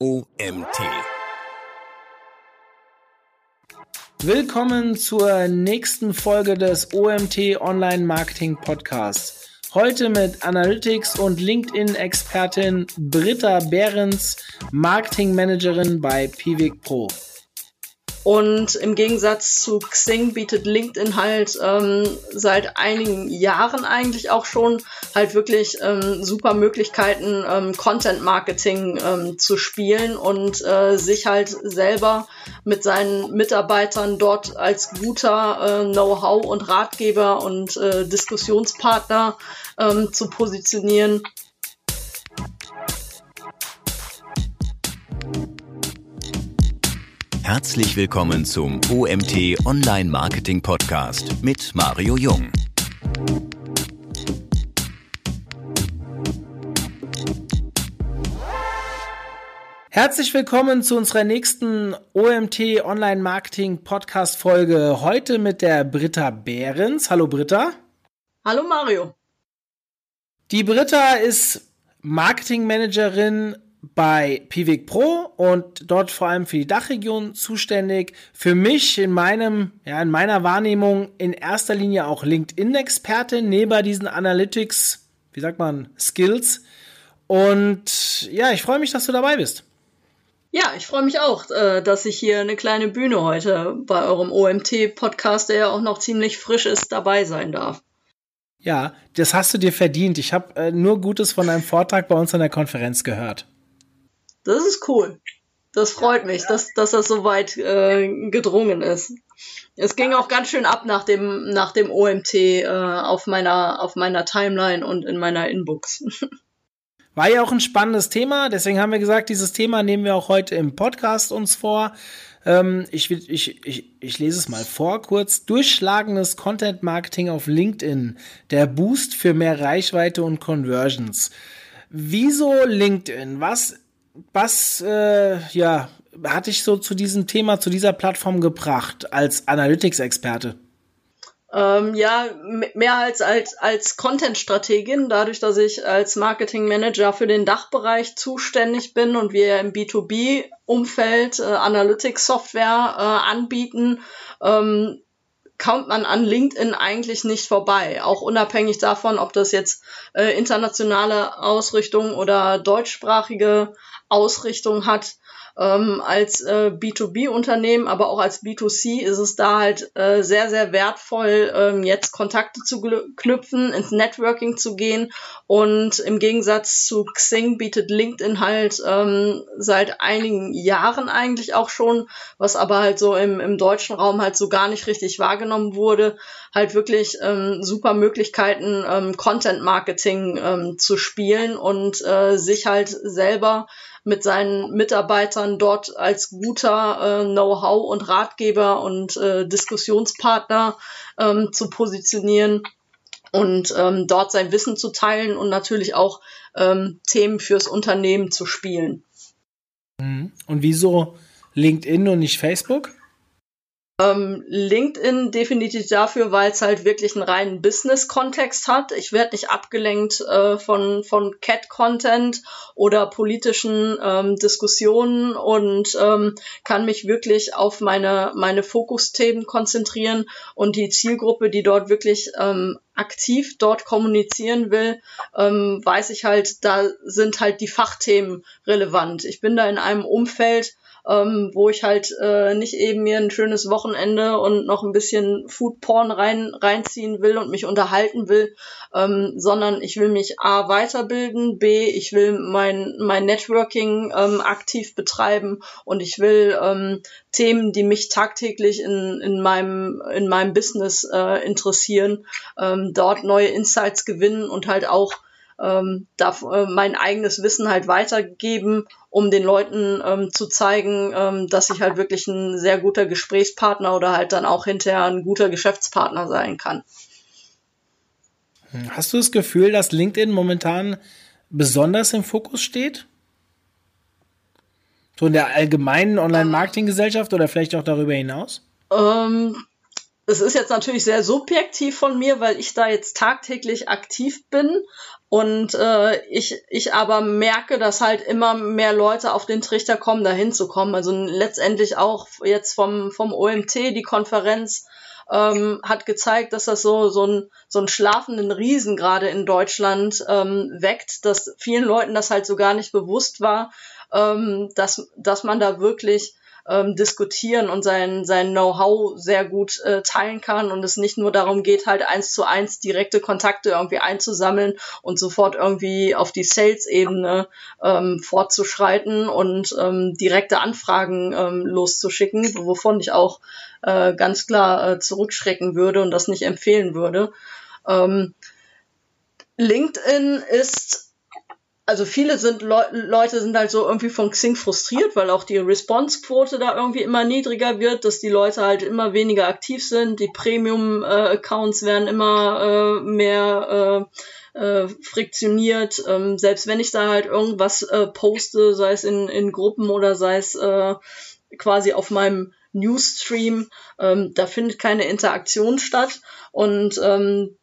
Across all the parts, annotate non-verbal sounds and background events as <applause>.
OMT. Willkommen zur nächsten Folge des OMT Online Marketing Podcasts. Heute mit Analytics und LinkedIn-Expertin Britta Behrens, Marketing Managerin bei Pivik Pro. Und im Gegensatz zu Xing bietet LinkedIn halt ähm, seit einigen Jahren eigentlich auch schon halt wirklich ähm, super Möglichkeiten, ähm, Content Marketing ähm, zu spielen und äh, sich halt selber mit seinen Mitarbeitern dort als guter äh, Know-how und Ratgeber und äh, Diskussionspartner ähm, zu positionieren. Herzlich willkommen zum OMT Online Marketing Podcast mit Mario Jung. Herzlich willkommen zu unserer nächsten OMT Online Marketing Podcast Folge. Heute mit der Britta Behrens. Hallo Britta. Hallo Mario. Die Britta ist Marketing Managerin bei Pivik Pro und dort vor allem für die Dachregion zuständig. Für mich in meinem, ja, in meiner Wahrnehmung in erster Linie auch LinkedIn-Experte neben diesen Analytics, wie sagt man, Skills. Und ja, ich freue mich, dass du dabei bist. Ja, ich freue mich auch, äh, dass ich hier eine kleine Bühne heute bei eurem OMT-Podcast, der ja auch noch ziemlich frisch ist, dabei sein darf. Ja, das hast du dir verdient. Ich habe äh, nur Gutes von deinem Vortrag bei uns an der Konferenz gehört. Das ist cool. Das freut mich, dass, dass das so weit äh, gedrungen ist. Es ging auch ganz schön ab nach dem, nach dem OMT äh, auf, meiner, auf meiner Timeline und in meiner Inbox. <laughs> War ja auch ein spannendes Thema, deswegen haben wir gesagt, dieses Thema nehmen wir auch heute im Podcast uns vor. Ähm, ich, ich, ich, ich lese es mal vor, kurz. Durchschlagendes Content Marketing auf LinkedIn. Der Boost für mehr Reichweite und Conversions. Wieso LinkedIn? Was was äh, ja, hat dich so zu diesem Thema, zu dieser Plattform gebracht als Analytics-Experte? Ähm, ja, mehr als als, als Content-Strategin, dadurch, dass ich als Marketing-Manager für den Dachbereich zuständig bin und wir im B2B-Umfeld äh, Analytics-Software äh, anbieten, ähm, kommt man an LinkedIn eigentlich nicht vorbei. Auch unabhängig davon, ob das jetzt äh, internationale Ausrichtung oder deutschsprachige Ausrichtung hat ähm, als äh, B2B-Unternehmen, aber auch als B2C ist es da halt äh, sehr, sehr wertvoll, ähm, jetzt Kontakte zu knüpfen, ins Networking zu gehen. Und im Gegensatz zu Xing bietet LinkedIn halt ähm, seit einigen Jahren eigentlich auch schon, was aber halt so im, im deutschen Raum halt so gar nicht richtig wahrgenommen wurde, halt wirklich ähm, super Möglichkeiten, ähm, Content Marketing ähm, zu spielen und äh, sich halt selber mit seinen Mitarbeitern dort als guter äh, Know-how und Ratgeber und äh, Diskussionspartner ähm, zu positionieren und ähm, dort sein Wissen zu teilen und natürlich auch ähm, Themen fürs Unternehmen zu spielen. Mhm. Und wieso LinkedIn und nicht Facebook? Ähm, LinkedIn definitiv dafür, weil es halt wirklich einen reinen Business-Kontext hat. Ich werde nicht abgelenkt äh, von, von Cat-Content oder politischen ähm, Diskussionen und ähm, kann mich wirklich auf meine, meine Fokusthemen konzentrieren und die Zielgruppe, die dort wirklich ähm, aktiv dort kommunizieren will, ähm, weiß ich halt, da sind halt die Fachthemen relevant. Ich bin da in einem Umfeld, ähm, wo ich halt äh, nicht eben mir ein schönes Wochenende und noch ein bisschen Foodporn rein, reinziehen will und mich unterhalten will, ähm, sondern ich will mich A weiterbilden, B, ich will mein, mein Networking ähm, aktiv betreiben und ich will ähm, Themen, die mich tagtäglich in, in, meinem, in meinem Business äh, interessieren, ähm, dort neue Insights gewinnen und halt auch ähm, darf äh, mein eigenes Wissen halt weitergeben, um den Leuten ähm, zu zeigen, ähm, dass ich halt wirklich ein sehr guter Gesprächspartner oder halt dann auch hinterher ein guter Geschäftspartner sein kann. Hast du das Gefühl, dass LinkedIn momentan besonders im Fokus steht? So in der allgemeinen Online-Marketing-Gesellschaft oder vielleicht auch darüber hinaus? Ähm, es ist jetzt natürlich sehr subjektiv von mir, weil ich da jetzt tagtäglich aktiv bin und äh, ich, ich aber merke, dass halt immer mehr Leute auf den Trichter kommen, da hinzukommen. Also letztendlich auch jetzt vom, vom OMT, die Konferenz ähm, hat gezeigt, dass das so, so, ein, so einen schlafenden Riesen gerade in Deutschland ähm, weckt, dass vielen Leuten das halt so gar nicht bewusst war, ähm, dass, dass man da wirklich ähm, diskutieren und sein, sein Know-how sehr gut äh, teilen kann und es nicht nur darum geht, halt eins zu eins direkte Kontakte irgendwie einzusammeln und sofort irgendwie auf die Sales-Ebene ähm, fortzuschreiten und ähm, direkte Anfragen ähm, loszuschicken, wovon ich auch äh, ganz klar äh, zurückschrecken würde und das nicht empfehlen würde. Ähm, LinkedIn ist also viele sind Le Leute sind halt so irgendwie von Xing frustriert, weil auch die Response-Quote da irgendwie immer niedriger wird, dass die Leute halt immer weniger aktiv sind, die Premium-Accounts werden immer äh, mehr äh, äh, friktioniert. Ähm, selbst wenn ich da halt irgendwas äh, poste, sei es in, in Gruppen oder sei es äh, quasi auf meinem Newsstream, ähm, da findet keine Interaktion statt. Und ähm,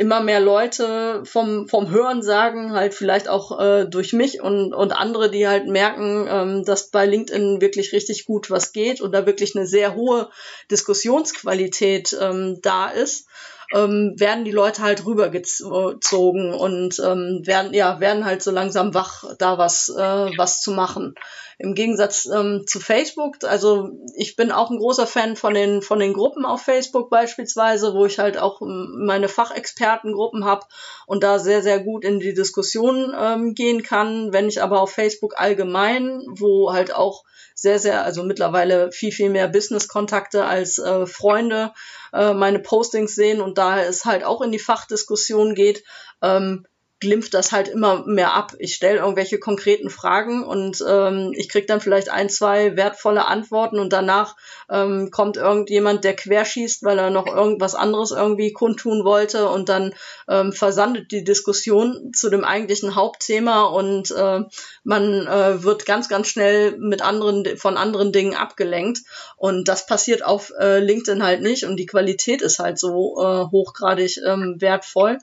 immer mehr Leute vom, vom Hören sagen, halt vielleicht auch äh, durch mich und, und andere, die halt merken, ähm, dass bei LinkedIn wirklich richtig gut was geht und da wirklich eine sehr hohe Diskussionsqualität ähm, da ist ähm, werden die Leute halt rübergezogen und ähm, werden ja werden halt so langsam wach, da was äh, was zu machen. Im Gegensatz ähm, zu Facebook, also ich bin auch ein großer Fan von den von den Gruppen auf Facebook beispielsweise, wo ich halt auch ähm, meine Fachexpertengruppen habe und da sehr sehr gut in die Diskussion ähm, gehen kann. Wenn ich aber auf Facebook allgemein, wo halt auch sehr, sehr, also mittlerweile viel, viel mehr Business-Kontakte als äh, Freunde äh, meine Postings sehen und daher es halt auch in die Fachdiskussion geht, ähm, glimpft das halt immer mehr ab. Ich stelle irgendwelche konkreten Fragen und ähm, ich krieg dann vielleicht ein, zwei wertvolle Antworten und danach ähm, kommt irgendjemand, der querschießt, weil er noch irgendwas anderes irgendwie kundtun wollte und dann ähm, versandet die Diskussion zu dem eigentlichen Hauptthema und äh, man äh, wird ganz, ganz schnell mit anderen von anderen Dingen abgelenkt und das passiert auf äh, LinkedIn halt nicht und die Qualität ist halt so äh, hochgradig ähm, wertvoll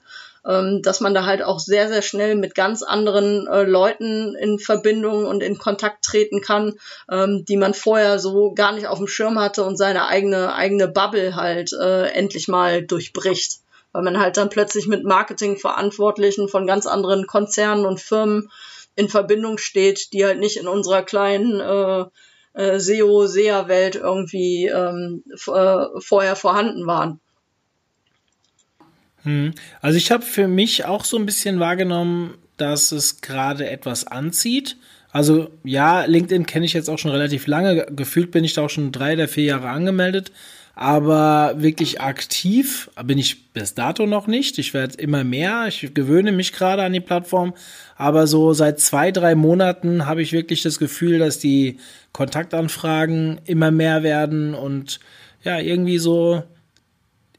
ähm, dass man da halt auch sehr, sehr schnell mit ganz anderen äh, Leuten in Verbindung und in Kontakt treten kann, ähm, die man vorher so gar nicht auf dem Schirm hatte und seine eigene, eigene Bubble halt äh, endlich mal durchbricht. Weil man halt dann plötzlich mit Marketingverantwortlichen von ganz anderen Konzernen und Firmen in Verbindung steht, die halt nicht in unserer kleinen äh, äh, SEO-SEA-Welt irgendwie ähm, äh, vorher vorhanden waren. Hm. Also ich habe für mich auch so ein bisschen wahrgenommen, dass es gerade etwas anzieht. Also ja, LinkedIn kenne ich jetzt auch schon relativ lange. Gefühlt bin ich da auch schon drei oder vier Jahre angemeldet. Aber wirklich aktiv bin ich bis dato noch nicht. Ich werde immer mehr. Ich gewöhne mich gerade an die Plattform. Aber so seit zwei, drei Monaten habe ich wirklich das Gefühl, dass die Kontaktanfragen immer mehr werden und ja, irgendwie so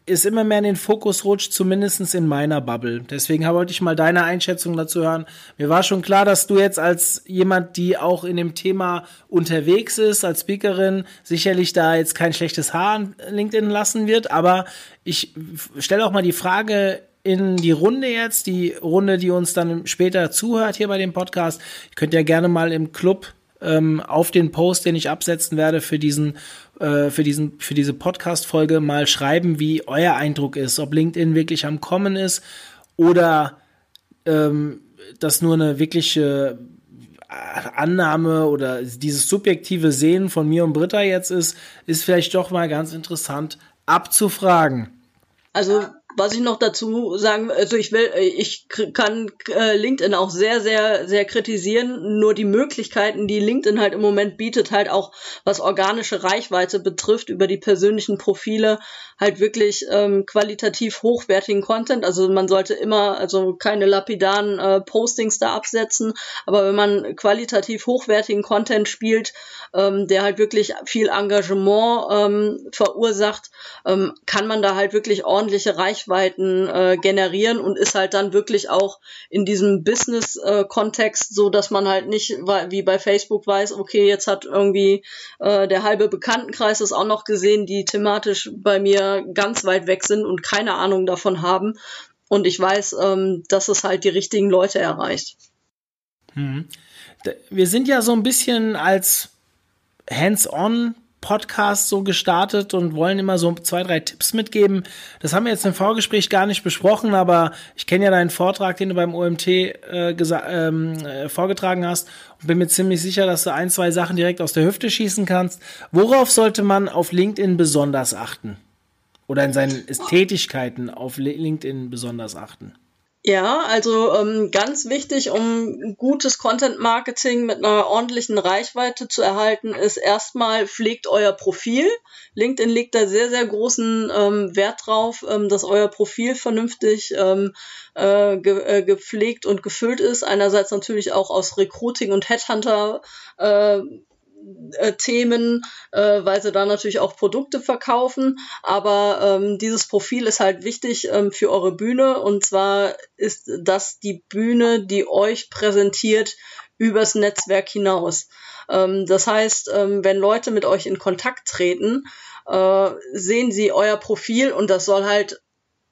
ist immer mehr in den Fokus rutscht, zumindest in meiner Bubble. Deswegen wollte ich mal deine Einschätzung dazu hören. Mir war schon klar, dass du jetzt als jemand, die auch in dem Thema unterwegs ist, als Speakerin, sicherlich da jetzt kein schlechtes Haar an LinkedIn lassen wird, aber ich stelle auch mal die Frage, in die Runde jetzt, die Runde, die uns dann später zuhört hier bei dem Podcast. Ihr könnt ja gerne mal im Club ähm, auf den Post, den ich absetzen werde für diesen äh, für, diesen, für diese Podcast-Folge mal schreiben, wie euer Eindruck ist, ob LinkedIn wirklich am Kommen ist oder ähm, das nur eine wirkliche Annahme oder dieses subjektive Sehen von mir und Britta jetzt ist, ist vielleicht doch mal ganz interessant abzufragen. Also was ich noch dazu sagen, also ich will, äh, ich kann äh, LinkedIn auch sehr, sehr, sehr kritisieren. Nur die Möglichkeiten, die LinkedIn halt im Moment bietet, halt auch was organische Reichweite betrifft, über die persönlichen Profile, halt wirklich ähm, qualitativ hochwertigen Content. Also man sollte immer, also keine lapidaren äh, Postings da absetzen, aber wenn man qualitativ hochwertigen Content spielt, ähm, der halt wirklich viel Engagement ähm, verursacht, ähm, kann man da halt wirklich ordentliche Reichweite Reichweiten äh, generieren und ist halt dann wirklich auch in diesem Business-Kontext so, dass man halt nicht wie bei Facebook weiß, okay, jetzt hat irgendwie äh, der halbe Bekanntenkreis es auch noch gesehen, die thematisch bei mir ganz weit weg sind und keine Ahnung davon haben. Und ich weiß, ähm, dass es halt die richtigen Leute erreicht. Hm. Wir sind ja so ein bisschen als Hands-on Podcast so gestartet und wollen immer so zwei, drei Tipps mitgeben. Das haben wir jetzt im Vorgespräch gar nicht besprochen, aber ich kenne ja deinen Vortrag, den du beim OMT äh, ähm, äh, vorgetragen hast und bin mir ziemlich sicher, dass du ein, zwei Sachen direkt aus der Hüfte schießen kannst. Worauf sollte man auf LinkedIn besonders achten? Oder in seinen Tätigkeiten auf LinkedIn besonders achten? Ja, also ähm, ganz wichtig, um gutes Content-Marketing mit einer ordentlichen Reichweite zu erhalten, ist erstmal pflegt euer Profil. LinkedIn legt da sehr, sehr großen ähm, Wert drauf, ähm, dass euer Profil vernünftig ähm, äh, ge äh, gepflegt und gefüllt ist. Einerseits natürlich auch aus Recruiting und Headhunter äh, Themen, äh, weil sie da natürlich auch Produkte verkaufen. Aber ähm, dieses Profil ist halt wichtig ähm, für eure Bühne. Und zwar ist das die Bühne, die euch präsentiert übers Netzwerk hinaus. Ähm, das heißt, ähm, wenn Leute mit euch in Kontakt treten, äh, sehen sie euer Profil und das soll halt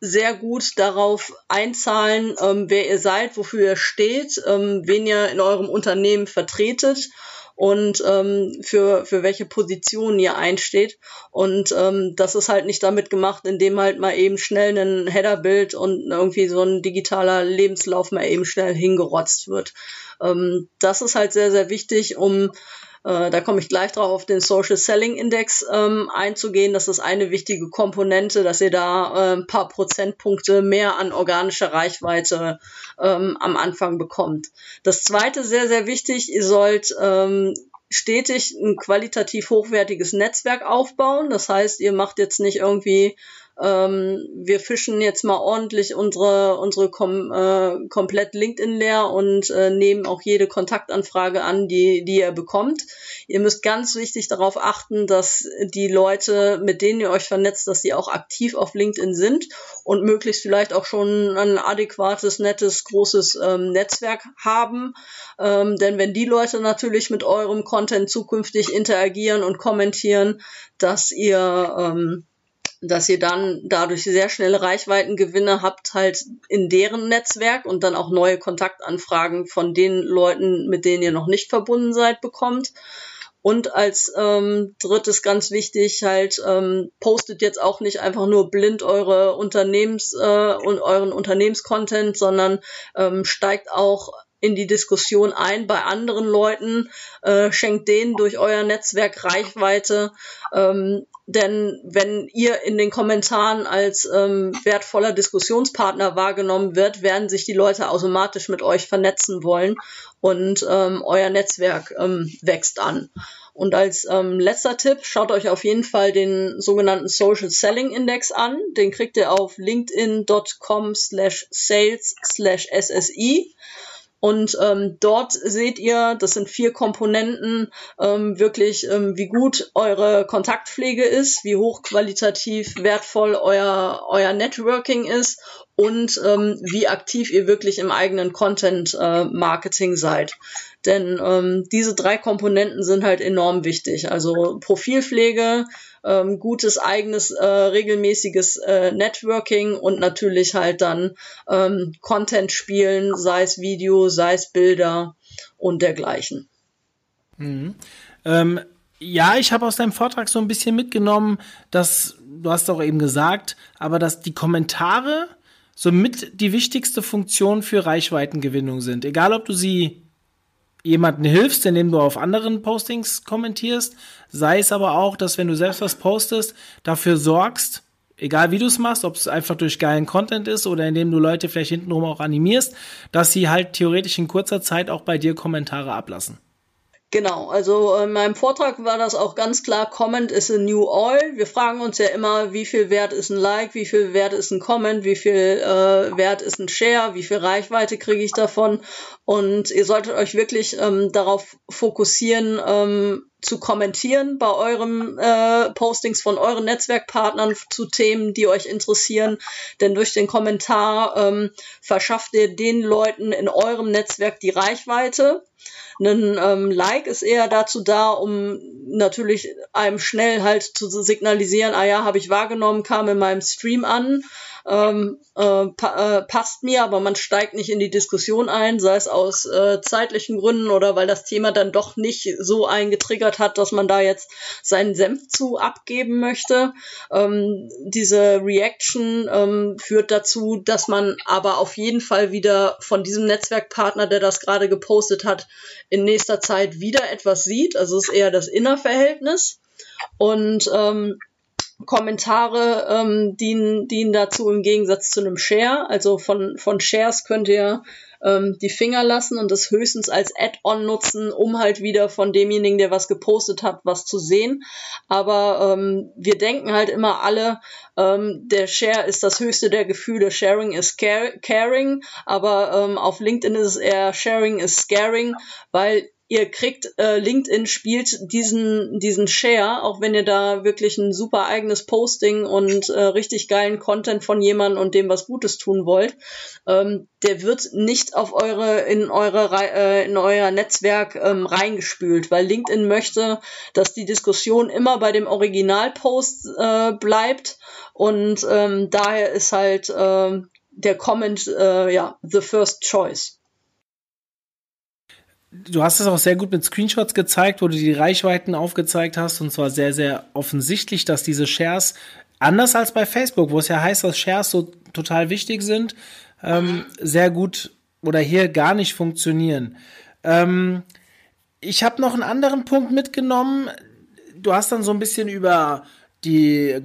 sehr gut darauf einzahlen, ähm, wer ihr seid, wofür ihr steht, ähm, wen ihr in eurem Unternehmen vertretet und ähm, für, für welche Position ihr einsteht. Und ähm, das ist halt nicht damit gemacht, indem halt mal eben schnell ein Headerbild und irgendwie so ein digitaler Lebenslauf mal eben schnell hingerotzt wird. Ähm, das ist halt sehr, sehr wichtig, um äh, da komme ich gleich drauf auf den Social Selling Index ähm, einzugehen. Das ist eine wichtige Komponente, dass ihr da äh, ein paar Prozentpunkte mehr an organischer Reichweite ähm, am Anfang bekommt. Das zweite sehr, sehr wichtig, ihr sollt ähm, stetig ein qualitativ hochwertiges Netzwerk aufbauen. Das heißt, ihr macht jetzt nicht irgendwie ähm, wir fischen jetzt mal ordentlich unsere, unsere kom äh, komplett LinkedIn leer und äh, nehmen auch jede Kontaktanfrage an, die, die ihr bekommt. Ihr müsst ganz wichtig darauf achten, dass die Leute, mit denen ihr euch vernetzt, dass die auch aktiv auf LinkedIn sind und möglichst vielleicht auch schon ein adäquates, nettes, großes ähm, Netzwerk haben. Ähm, denn wenn die Leute natürlich mit eurem Content zukünftig interagieren und kommentieren, dass ihr ähm, dass ihr dann dadurch sehr schnelle Reichweitengewinne habt halt in deren Netzwerk und dann auch neue Kontaktanfragen von den Leuten, mit denen ihr noch nicht verbunden seid, bekommt. Und als ähm, drittes ganz wichtig, halt ähm, postet jetzt auch nicht einfach nur blind eure Unternehmens äh, und euren Unternehmenscontent, sondern ähm, steigt auch in die Diskussion ein bei anderen Leuten, äh, schenkt denen durch euer Netzwerk Reichweite. Ähm, denn wenn ihr in den Kommentaren als ähm, wertvoller Diskussionspartner wahrgenommen wird, werden sich die Leute automatisch mit euch vernetzen wollen und ähm, euer Netzwerk ähm, wächst an. Und als ähm, letzter Tipp, schaut euch auf jeden Fall den sogenannten Social Selling Index an. Den kriegt ihr auf linkedin.com slash sales slash SSI. Und ähm, dort seht ihr, das sind vier Komponenten, ähm, wirklich, ähm, wie gut eure Kontaktpflege ist, wie hochqualitativ wertvoll euer, euer Networking ist und ähm, wie aktiv ihr wirklich im eigenen Content-Marketing äh, seid. Denn ähm, diese drei Komponenten sind halt enorm wichtig. Also Profilpflege, ähm, gutes eigenes äh, regelmäßiges äh, Networking und natürlich halt dann ähm, Content spielen, sei es Video, sei es Bilder und dergleichen. Mhm. Ähm, ja, ich habe aus deinem Vortrag so ein bisschen mitgenommen, dass du hast auch eben gesagt, aber dass die Kommentare somit die wichtigste Funktion für Reichweitengewinnung sind. Egal, ob du sie jemanden hilfst, indem du auf anderen Postings kommentierst, sei es aber auch, dass wenn du selbst was postest, dafür sorgst, egal wie du es machst, ob es einfach durch geilen Content ist oder indem du Leute vielleicht hintenrum auch animierst, dass sie halt theoretisch in kurzer Zeit auch bei dir Kommentare ablassen. Genau, also in meinem Vortrag war das auch ganz klar, Comment is a new oil. Wir fragen uns ja immer, wie viel Wert ist ein Like, wie viel Wert ist ein Comment, wie viel äh, Wert ist ein Share, wie viel Reichweite kriege ich davon. Und ihr solltet euch wirklich ähm, darauf fokussieren, ähm, zu kommentieren bei eurem äh, Postings von euren Netzwerkpartnern zu Themen, die euch interessieren. Denn durch den Kommentar ähm, verschafft ihr den Leuten in eurem Netzwerk die Reichweite. Ein ähm, Like ist eher dazu da, um natürlich einem schnell halt zu signalisieren, ah ja, habe ich wahrgenommen, kam in meinem Stream an ähm, äh, pa äh, passt mir, aber man steigt nicht in die Diskussion ein, sei es aus äh, zeitlichen Gründen oder weil das Thema dann doch nicht so eingetriggert hat, dass man da jetzt seinen Senf zu abgeben möchte. Ähm, diese Reaction ähm, führt dazu, dass man aber auf jeden Fall wieder von diesem Netzwerkpartner, der das gerade gepostet hat, in nächster Zeit wieder etwas sieht. Also es ist eher das Innerverhältnis. Und ähm, Kommentare ähm, dienen, dienen dazu im Gegensatz zu einem Share. Also von, von Shares könnt ihr ähm, die Finger lassen und das höchstens als Add-on nutzen, um halt wieder von demjenigen, der was gepostet hat, was zu sehen. Aber ähm, wir denken halt immer alle, ähm, der Share ist das höchste der Gefühle, Sharing is caring, aber ähm, auf LinkedIn ist es eher Sharing is scaring, weil ihr kriegt, äh, LinkedIn spielt diesen, diesen Share, auch wenn ihr da wirklich ein super eigenes Posting und äh, richtig geilen Content von jemandem und dem was Gutes tun wollt, ähm, der wird nicht auf eure, in eure, äh, in euer Netzwerk ähm, reingespült, weil LinkedIn möchte, dass die Diskussion immer bei dem Originalpost äh, bleibt und ähm, daher ist halt äh, der Comment, äh, ja, the first choice du hast es auch sehr gut mit Screenshots gezeigt, wo du die Reichweiten aufgezeigt hast und zwar sehr, sehr offensichtlich, dass diese Shares anders als bei Facebook, wo es ja heißt, dass Shares so total wichtig sind, ähm, sehr gut oder hier gar nicht funktionieren. Ähm, ich habe noch einen anderen Punkt mitgenommen. Du hast dann so ein bisschen über die,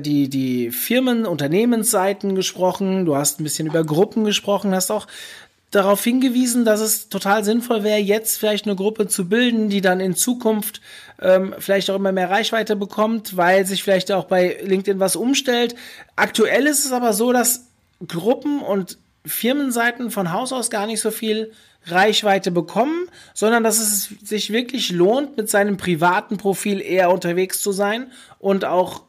die, die Firmen, Unternehmensseiten gesprochen, du hast ein bisschen über Gruppen gesprochen, hast auch darauf hingewiesen, dass es total sinnvoll wäre, jetzt vielleicht eine Gruppe zu bilden, die dann in Zukunft ähm, vielleicht auch immer mehr Reichweite bekommt, weil sich vielleicht auch bei LinkedIn was umstellt. Aktuell ist es aber so, dass Gruppen und Firmenseiten von Haus aus gar nicht so viel Reichweite bekommen, sondern dass es sich wirklich lohnt, mit seinem privaten Profil eher unterwegs zu sein und auch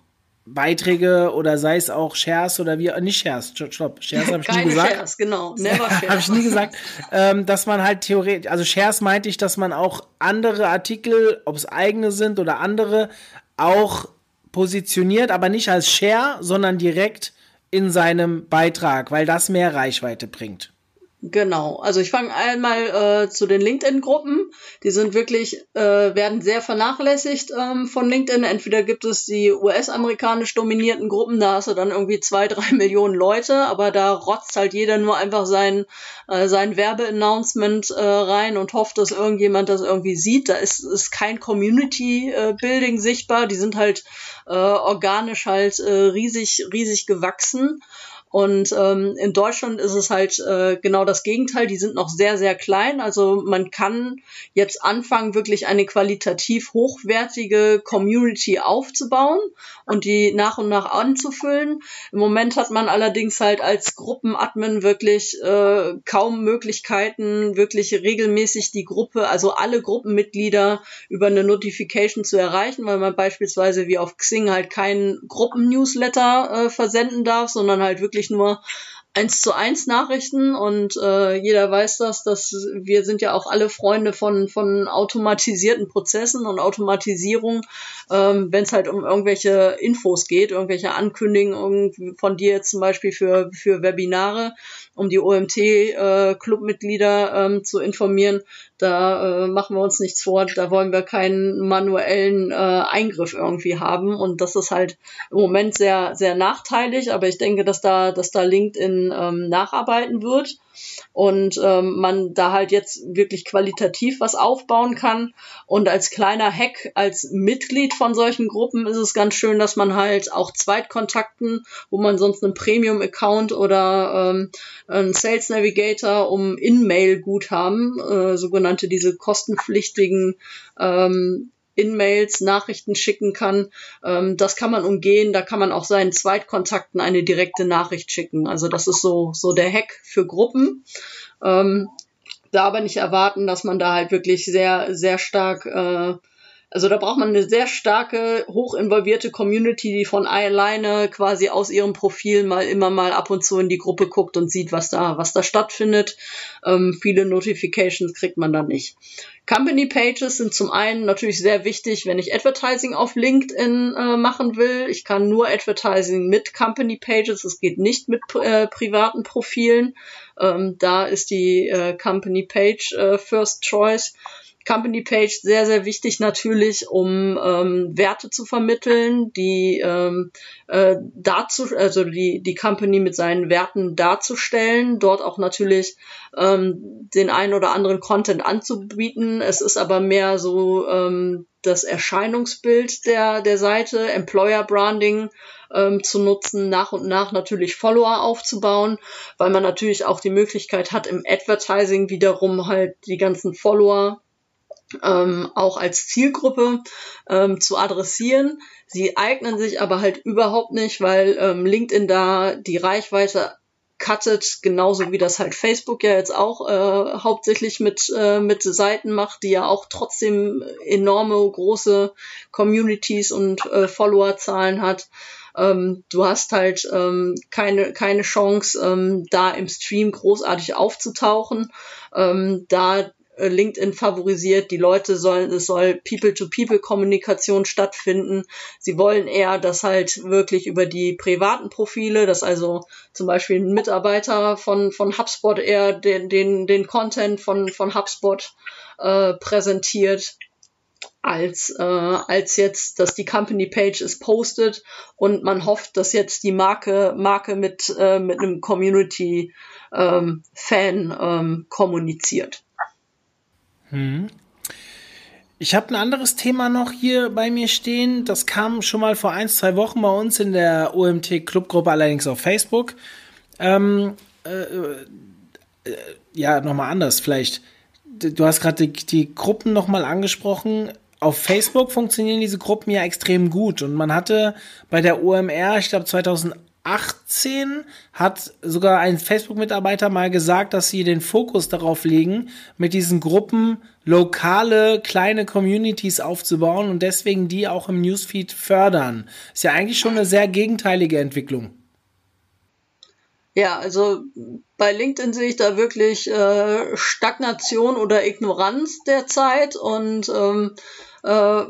Beiträge oder sei es auch Shares oder wie, nicht Shares, stopp, Shares habe ich nie gesagt. Shares, genau, never <laughs> Shares. habe ich nie gesagt, ähm, dass man halt theoretisch, also Shares meinte ich, dass man auch andere Artikel, ob es eigene sind oder andere, auch positioniert, aber nicht als Share, sondern direkt in seinem Beitrag, weil das mehr Reichweite bringt. Genau, also ich fange einmal äh, zu den LinkedIn-Gruppen. Die sind wirklich, äh, werden sehr vernachlässigt ähm, von LinkedIn. Entweder gibt es die US-amerikanisch dominierten Gruppen, da hast du dann irgendwie zwei, <laughs> drei Millionen Leute, aber da rotzt halt jeder nur einfach sein, äh, sein Werbeannouncement äh, rein und hofft, dass irgendjemand das irgendwie sieht. Da ist, ist kein Community-Building sichtbar. Die sind halt äh, organisch halt äh, riesig, riesig gewachsen. Und ähm, in Deutschland ist es halt äh, genau das Gegenteil. Die sind noch sehr, sehr klein. Also man kann jetzt anfangen, wirklich eine qualitativ hochwertige Community aufzubauen und die nach und nach anzufüllen. Im Moment hat man allerdings halt als Gruppenadmin wirklich äh, kaum Möglichkeiten, wirklich regelmäßig die Gruppe, also alle Gruppenmitglieder über eine Notification zu erreichen, weil man beispielsweise wie auf Xing halt keinen Gruppennewsletter äh, versenden darf, sondern halt wirklich wirklich nur eins zu eins Nachrichten und äh, jeder weiß das, dass wir sind ja auch alle Freunde von, von automatisierten Prozessen und Automatisierung, ähm, wenn es halt um irgendwelche Infos geht, irgendwelche Ankündigungen von dir zum Beispiel für, für Webinare, um die OMT-Clubmitglieder äh, ähm, zu informieren, da äh, machen wir uns nichts vor, da wollen wir keinen manuellen äh, Eingriff irgendwie haben. Und das ist halt im Moment sehr, sehr nachteilig, aber ich denke, dass da, dass da LinkedIn ähm, nacharbeiten wird und ähm, man da halt jetzt wirklich qualitativ was aufbauen kann. Und als kleiner Hack, als Mitglied von solchen Gruppen ist es ganz schön, dass man halt auch Zweitkontakten, wo man sonst einen Premium-Account oder ähm, einen Sales Navigator um In-Mail-Guthaben, äh, sogenannte diese kostenpflichtigen ähm, in-Mails Nachrichten schicken kann. Ähm, das kann man umgehen. Da kann man auch seinen Zweitkontakten eine direkte Nachricht schicken. Also das ist so, so der Hack für Gruppen. Ähm, da aber nicht erwarten, dass man da halt wirklich sehr, sehr stark äh, Also da braucht man eine sehr starke, hochinvolvierte Community, die von alleine quasi aus ihrem Profil mal immer mal ab und zu in die Gruppe guckt und sieht, was da, was da stattfindet. Ähm, viele Notifications kriegt man da nicht. Company Pages sind zum einen natürlich sehr wichtig, wenn ich Advertising auf LinkedIn äh, machen will. Ich kann nur Advertising mit Company Pages, es geht nicht mit äh, privaten Profilen. Ähm, da ist die äh, Company Page äh, First Choice. Company Page sehr, sehr wichtig natürlich, um ähm, Werte zu vermitteln, die ähm, äh, dazu, also die, die Company mit seinen Werten darzustellen, dort auch natürlich ähm, den einen oder anderen Content anzubieten. Es ist aber mehr so ähm, das Erscheinungsbild der, der Seite, Employer Branding ähm, zu nutzen, nach und nach natürlich Follower aufzubauen, weil man natürlich auch die Möglichkeit hat, im Advertising wiederum halt die ganzen Follower ähm, auch als Zielgruppe ähm, zu adressieren. Sie eignen sich aber halt überhaupt nicht, weil ähm, LinkedIn da die Reichweite cuttet, genauso wie das halt Facebook ja jetzt auch äh, hauptsächlich mit, äh, mit Seiten macht, die ja auch trotzdem enorme große Communities und äh, Followerzahlen hat. Ähm, du hast halt ähm, keine, keine Chance, ähm, da im Stream großartig aufzutauchen. Ähm, da LinkedIn favorisiert. Die Leute sollen, es soll People-to-People-Kommunikation stattfinden. Sie wollen eher, dass halt wirklich über die privaten Profile, dass also zum Beispiel ein Mitarbeiter von, von HubSpot eher den, den, den Content von, von HubSpot äh, präsentiert als, äh, als jetzt, dass die Company Page ist postet und man hofft, dass jetzt die Marke, Marke mit, äh, mit einem Community ähm, Fan ähm, kommuniziert. Hm. Ich habe ein anderes Thema noch hier bei mir stehen. Das kam schon mal vor ein, zwei Wochen bei uns in der OMT Clubgruppe, allerdings auf Facebook. Ähm, äh, äh, ja, nochmal anders vielleicht. Du hast gerade die, die Gruppen nochmal angesprochen. Auf Facebook funktionieren diese Gruppen ja extrem gut. Und man hatte bei der OMR, ich glaube 2008, 2018 hat sogar ein Facebook-Mitarbeiter mal gesagt, dass sie den Fokus darauf legen, mit diesen Gruppen lokale kleine Communities aufzubauen und deswegen die auch im Newsfeed fördern. Ist ja eigentlich schon eine sehr gegenteilige Entwicklung. Ja, also bei LinkedIn sehe ich da wirklich äh, Stagnation oder Ignoranz derzeit und ähm, äh,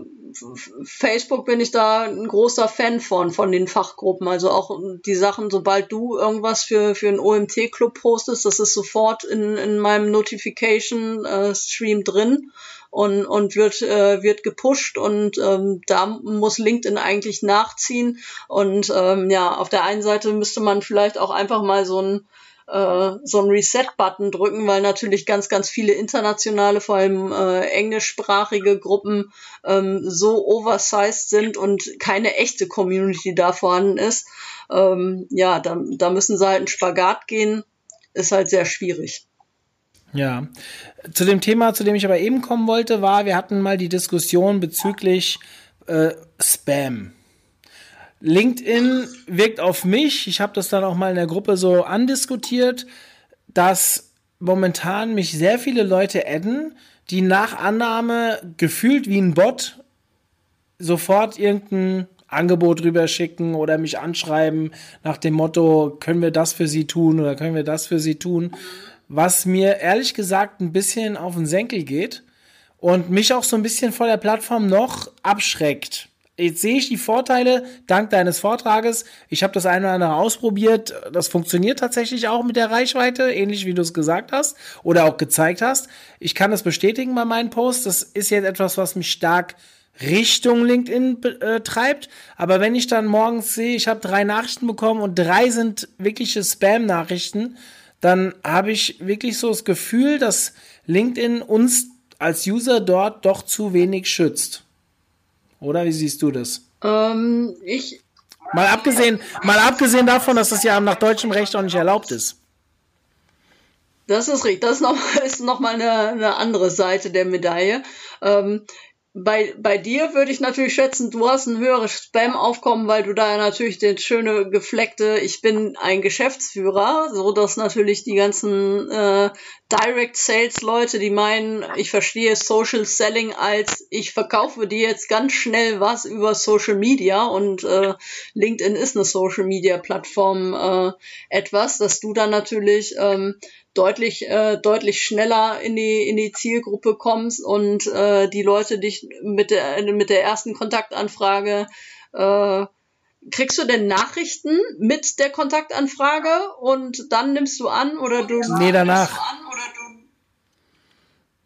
Facebook bin ich da ein großer Fan von, von den Fachgruppen. Also auch die Sachen, sobald du irgendwas für, für einen OMT-Club postest, das ist sofort in, in meinem Notification-Stream äh, drin und, und wird, äh, wird gepusht und ähm, da muss LinkedIn eigentlich nachziehen. Und ähm, ja, auf der einen Seite müsste man vielleicht auch einfach mal so ein äh, so einen Reset-Button drücken, weil natürlich ganz, ganz viele internationale, vor allem äh, englischsprachige Gruppen ähm, so oversized sind und keine echte Community da vorhanden ist. Ähm, ja, da, da müssen sie halt einen Spagat gehen. Ist halt sehr schwierig. Ja, zu dem Thema, zu dem ich aber eben kommen wollte, war, wir hatten mal die Diskussion bezüglich äh, Spam. LinkedIn wirkt auf mich, ich habe das dann auch mal in der Gruppe so andiskutiert, dass momentan mich sehr viele Leute adden, die nach Annahme gefühlt wie ein Bot sofort irgendein Angebot rüberschicken oder mich anschreiben nach dem Motto, können wir das für sie tun oder können wir das für sie tun, was mir ehrlich gesagt ein bisschen auf den Senkel geht und mich auch so ein bisschen vor der Plattform noch abschreckt. Jetzt sehe ich die Vorteile dank deines Vortrages. Ich habe das eine oder andere ausprobiert. Das funktioniert tatsächlich auch mit der Reichweite, ähnlich wie du es gesagt hast oder auch gezeigt hast. Ich kann das bestätigen bei meinen Posts. Das ist jetzt etwas, was mich stark Richtung LinkedIn äh, treibt. Aber wenn ich dann morgens sehe, ich habe drei Nachrichten bekommen und drei sind wirkliche Spam-Nachrichten, dann habe ich wirklich so das Gefühl, dass LinkedIn uns als User dort doch zu wenig schützt. Oder wie siehst du das? Ähm, ich. Mal abgesehen, mal abgesehen davon, dass das ja nach deutschem Recht auch nicht erlaubt ist. Das ist richtig. Das ist noch, <laughs> ist noch mal eine, eine andere Seite der Medaille. Ähm, bei, bei dir würde ich natürlich schätzen, du hast ein höheres Spam-Aufkommen, weil du da natürlich den schöne gefleckte, ich bin ein Geschäftsführer, so dass natürlich die ganzen äh, Direct Sales Leute, die meinen, ich verstehe Social Selling als ich verkaufe dir jetzt ganz schnell was über Social Media und äh, LinkedIn ist eine Social Media Plattform äh, etwas, dass du dann natürlich ähm, deutlich, äh, deutlich schneller in die, in die Zielgruppe kommst und äh, die Leute dich mit der, mit der ersten Kontaktanfrage äh, kriegst du denn Nachrichten mit der Kontaktanfrage und dann nimmst du an oder du nee danach.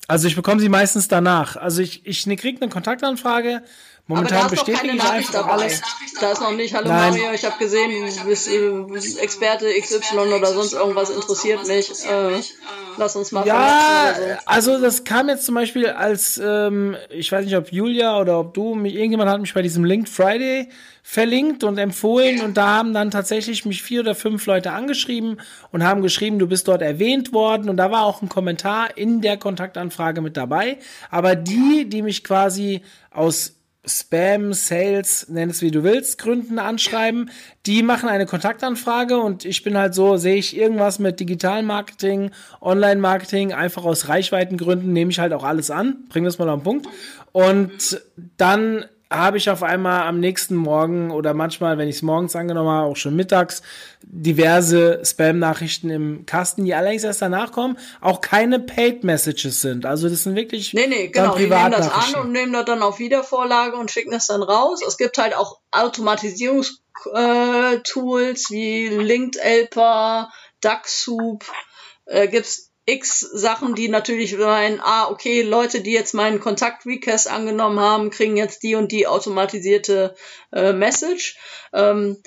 Also ich bekomme sie meistens danach. Also ich ich krieg eine Kontaktanfrage Momentan bestätige ich einfach dabei. alles. Da ist noch nicht, hallo Nein. Mario, ich habe gesehen, du bist, bist, Experte XY oder sonst irgendwas interessiert mich. Äh, lass uns mal Ja, so. also das kam jetzt zum Beispiel als, ähm, ich weiß nicht, ob Julia oder ob du, mich, irgendjemand hat mich bei diesem Linked Friday verlinkt und empfohlen und da haben dann tatsächlich mich vier oder fünf Leute angeschrieben und haben geschrieben, du bist dort erwähnt worden und da war auch ein Kommentar in der Kontaktanfrage mit dabei. Aber die, die mich quasi aus Spam, Sales, nenn es wie du willst, Gründen anschreiben. Die machen eine Kontaktanfrage und ich bin halt so, sehe ich irgendwas mit Digitalmarketing, Online-Marketing, einfach aus Reichweitengründen nehme ich halt auch alles an. Bring das mal auf den Punkt. Und dann habe ich auf einmal am nächsten Morgen oder manchmal, wenn ich es morgens angenommen habe, auch schon mittags, diverse Spam-Nachrichten im Kasten, die allerdings erst danach kommen, auch keine Paid-Messages sind. Also das sind wirklich Nee, nee, genau, die nehmen das an und nehmen das dann auf Wiedervorlage und schicken das dann raus. Es gibt halt auch Automatisierungstools äh, wie Linked Elper, DuckSoup, äh, gibt's x Sachen, die natürlich meinen, ah, okay, Leute, die jetzt meinen Kontakt-Request angenommen haben, kriegen jetzt die und die automatisierte äh, Message. Ähm,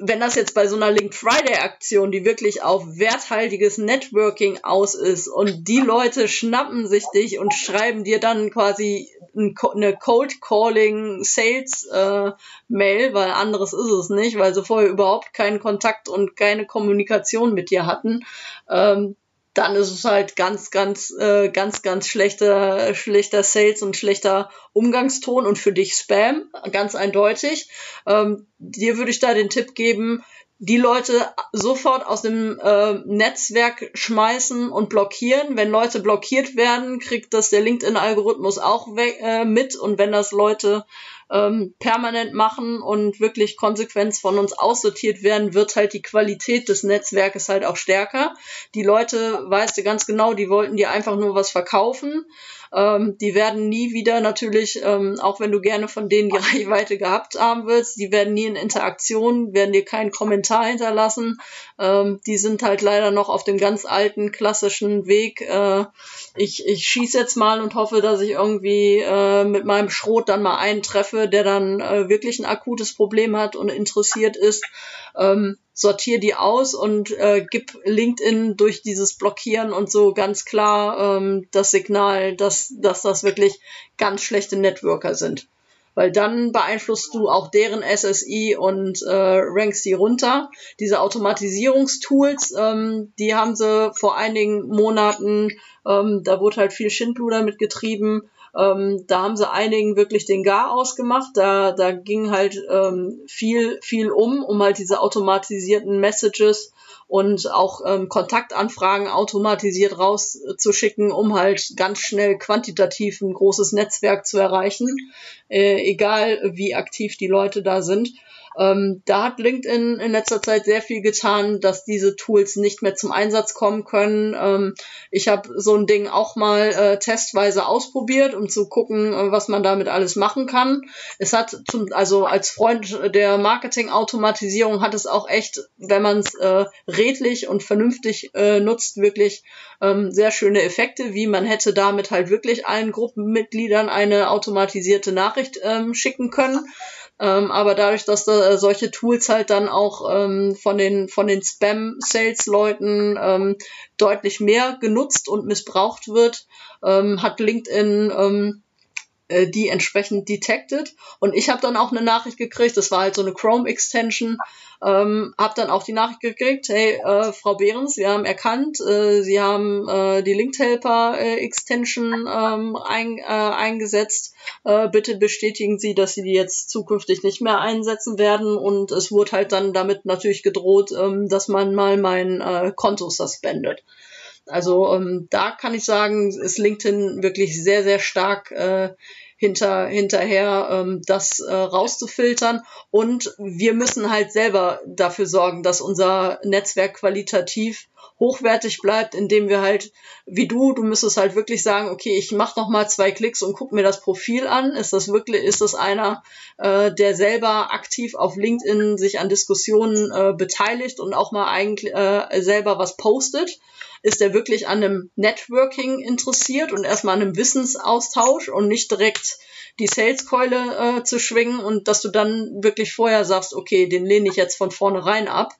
wenn das jetzt bei so einer Link Friday Aktion, die wirklich auf werthaltiges Networking aus ist und die Leute schnappen sich dich und schreiben dir dann quasi eine Cold Calling Sales äh, Mail, weil anderes ist es nicht, weil sie vorher überhaupt keinen Kontakt und keine Kommunikation mit dir hatten, ähm, dann ist es halt ganz, ganz, äh, ganz, ganz schlechter, schlechter Sales und schlechter Umgangston und für dich Spam, ganz eindeutig. Ähm, dir würde ich da den Tipp geben, die Leute sofort aus dem äh, Netzwerk schmeißen und blockieren. Wenn Leute blockiert werden, kriegt das der LinkedIn-Algorithmus auch äh, mit. Und wenn das Leute ähm, permanent machen und wirklich konsequent von uns aussortiert werden, wird halt die Qualität des Netzwerkes halt auch stärker. Die Leute, weißt du ganz genau, die wollten dir einfach nur was verkaufen ähm, die werden nie wieder natürlich, ähm, auch wenn du gerne von denen die <laughs> Reichweite gehabt haben willst, die werden nie in Interaktion, werden dir keinen Kommentar hinterlassen. Ähm, die sind halt leider noch auf dem ganz alten klassischen Weg. Äh, ich ich schieße jetzt mal und hoffe, dass ich irgendwie äh, mit meinem Schrot dann mal einen treffe, der dann äh, wirklich ein akutes Problem hat und interessiert ist. Ähm, sortier die aus und äh, gib LinkedIn durch dieses Blockieren und so ganz klar ähm, das Signal, dass, dass das wirklich ganz schlechte Networker sind. Weil dann beeinflusst du auch deren SSI und äh, rankst die runter. Diese Automatisierungstools, ähm, die haben sie vor einigen Monaten, ähm, da wurde halt viel Schindluder mitgetrieben, ähm, da haben sie einigen wirklich den Gar ausgemacht. Da, da ging halt ähm, viel, viel um, um halt diese automatisierten Messages und auch ähm, Kontaktanfragen automatisiert rauszuschicken, um halt ganz schnell quantitativ ein großes Netzwerk zu erreichen, äh, egal wie aktiv die Leute da sind. Ähm, da hat LinkedIn in letzter Zeit sehr viel getan, dass diese Tools nicht mehr zum Einsatz kommen können. Ähm, ich habe so ein Ding auch mal äh, testweise ausprobiert, um zu gucken, äh, was man damit alles machen kann. Es hat zum, also als Freund der Marketing-Automatisierung hat es auch echt, wenn man es äh, redlich und vernünftig äh, nutzt, wirklich ähm, sehr schöne Effekte, wie man hätte damit halt wirklich allen Gruppenmitgliedern eine automatisierte Nachricht ähm, schicken können. Ähm, aber dadurch, dass da äh, solche Tools halt dann auch ähm, von den, von den Spam-Sales-Leuten ähm, deutlich mehr genutzt und missbraucht wird, ähm, hat LinkedIn ähm, äh, die entsprechend detected. Und ich habe dann auch eine Nachricht gekriegt, das war halt so eine Chrome-Extension, ähm, habe dann auch die Nachricht gekriegt, hey, äh, Frau Behrens, wir haben erkannt, äh, Sie haben äh, die Linked Helper äh, ähm, ein, äh, eingesetzt. Äh, bitte bestätigen Sie, dass Sie die jetzt zukünftig nicht mehr einsetzen werden. Und es wurde halt dann damit natürlich gedroht, ähm, dass man mal mein äh, Konto suspendet. Also ähm, da kann ich sagen, ist LinkedIn wirklich sehr, sehr stark äh, hinter, hinterher, ähm, das äh, rauszufiltern. Und wir müssen halt selber dafür sorgen, dass unser Netzwerk qualitativ hochwertig bleibt, indem wir halt, wie du, du müsstest halt wirklich sagen, okay, ich mache noch mal zwei Klicks und guck mir das Profil an. Ist das wirklich, ist das einer, äh, der selber aktiv auf LinkedIn sich an Diskussionen äh, beteiligt und auch mal eigentlich äh, selber was postet? Ist er wirklich an einem Networking interessiert und erstmal an einem Wissensaustausch und nicht direkt die Saleskeule äh, zu schwingen und dass du dann wirklich vorher sagst, okay, den lehne ich jetzt von vornherein ab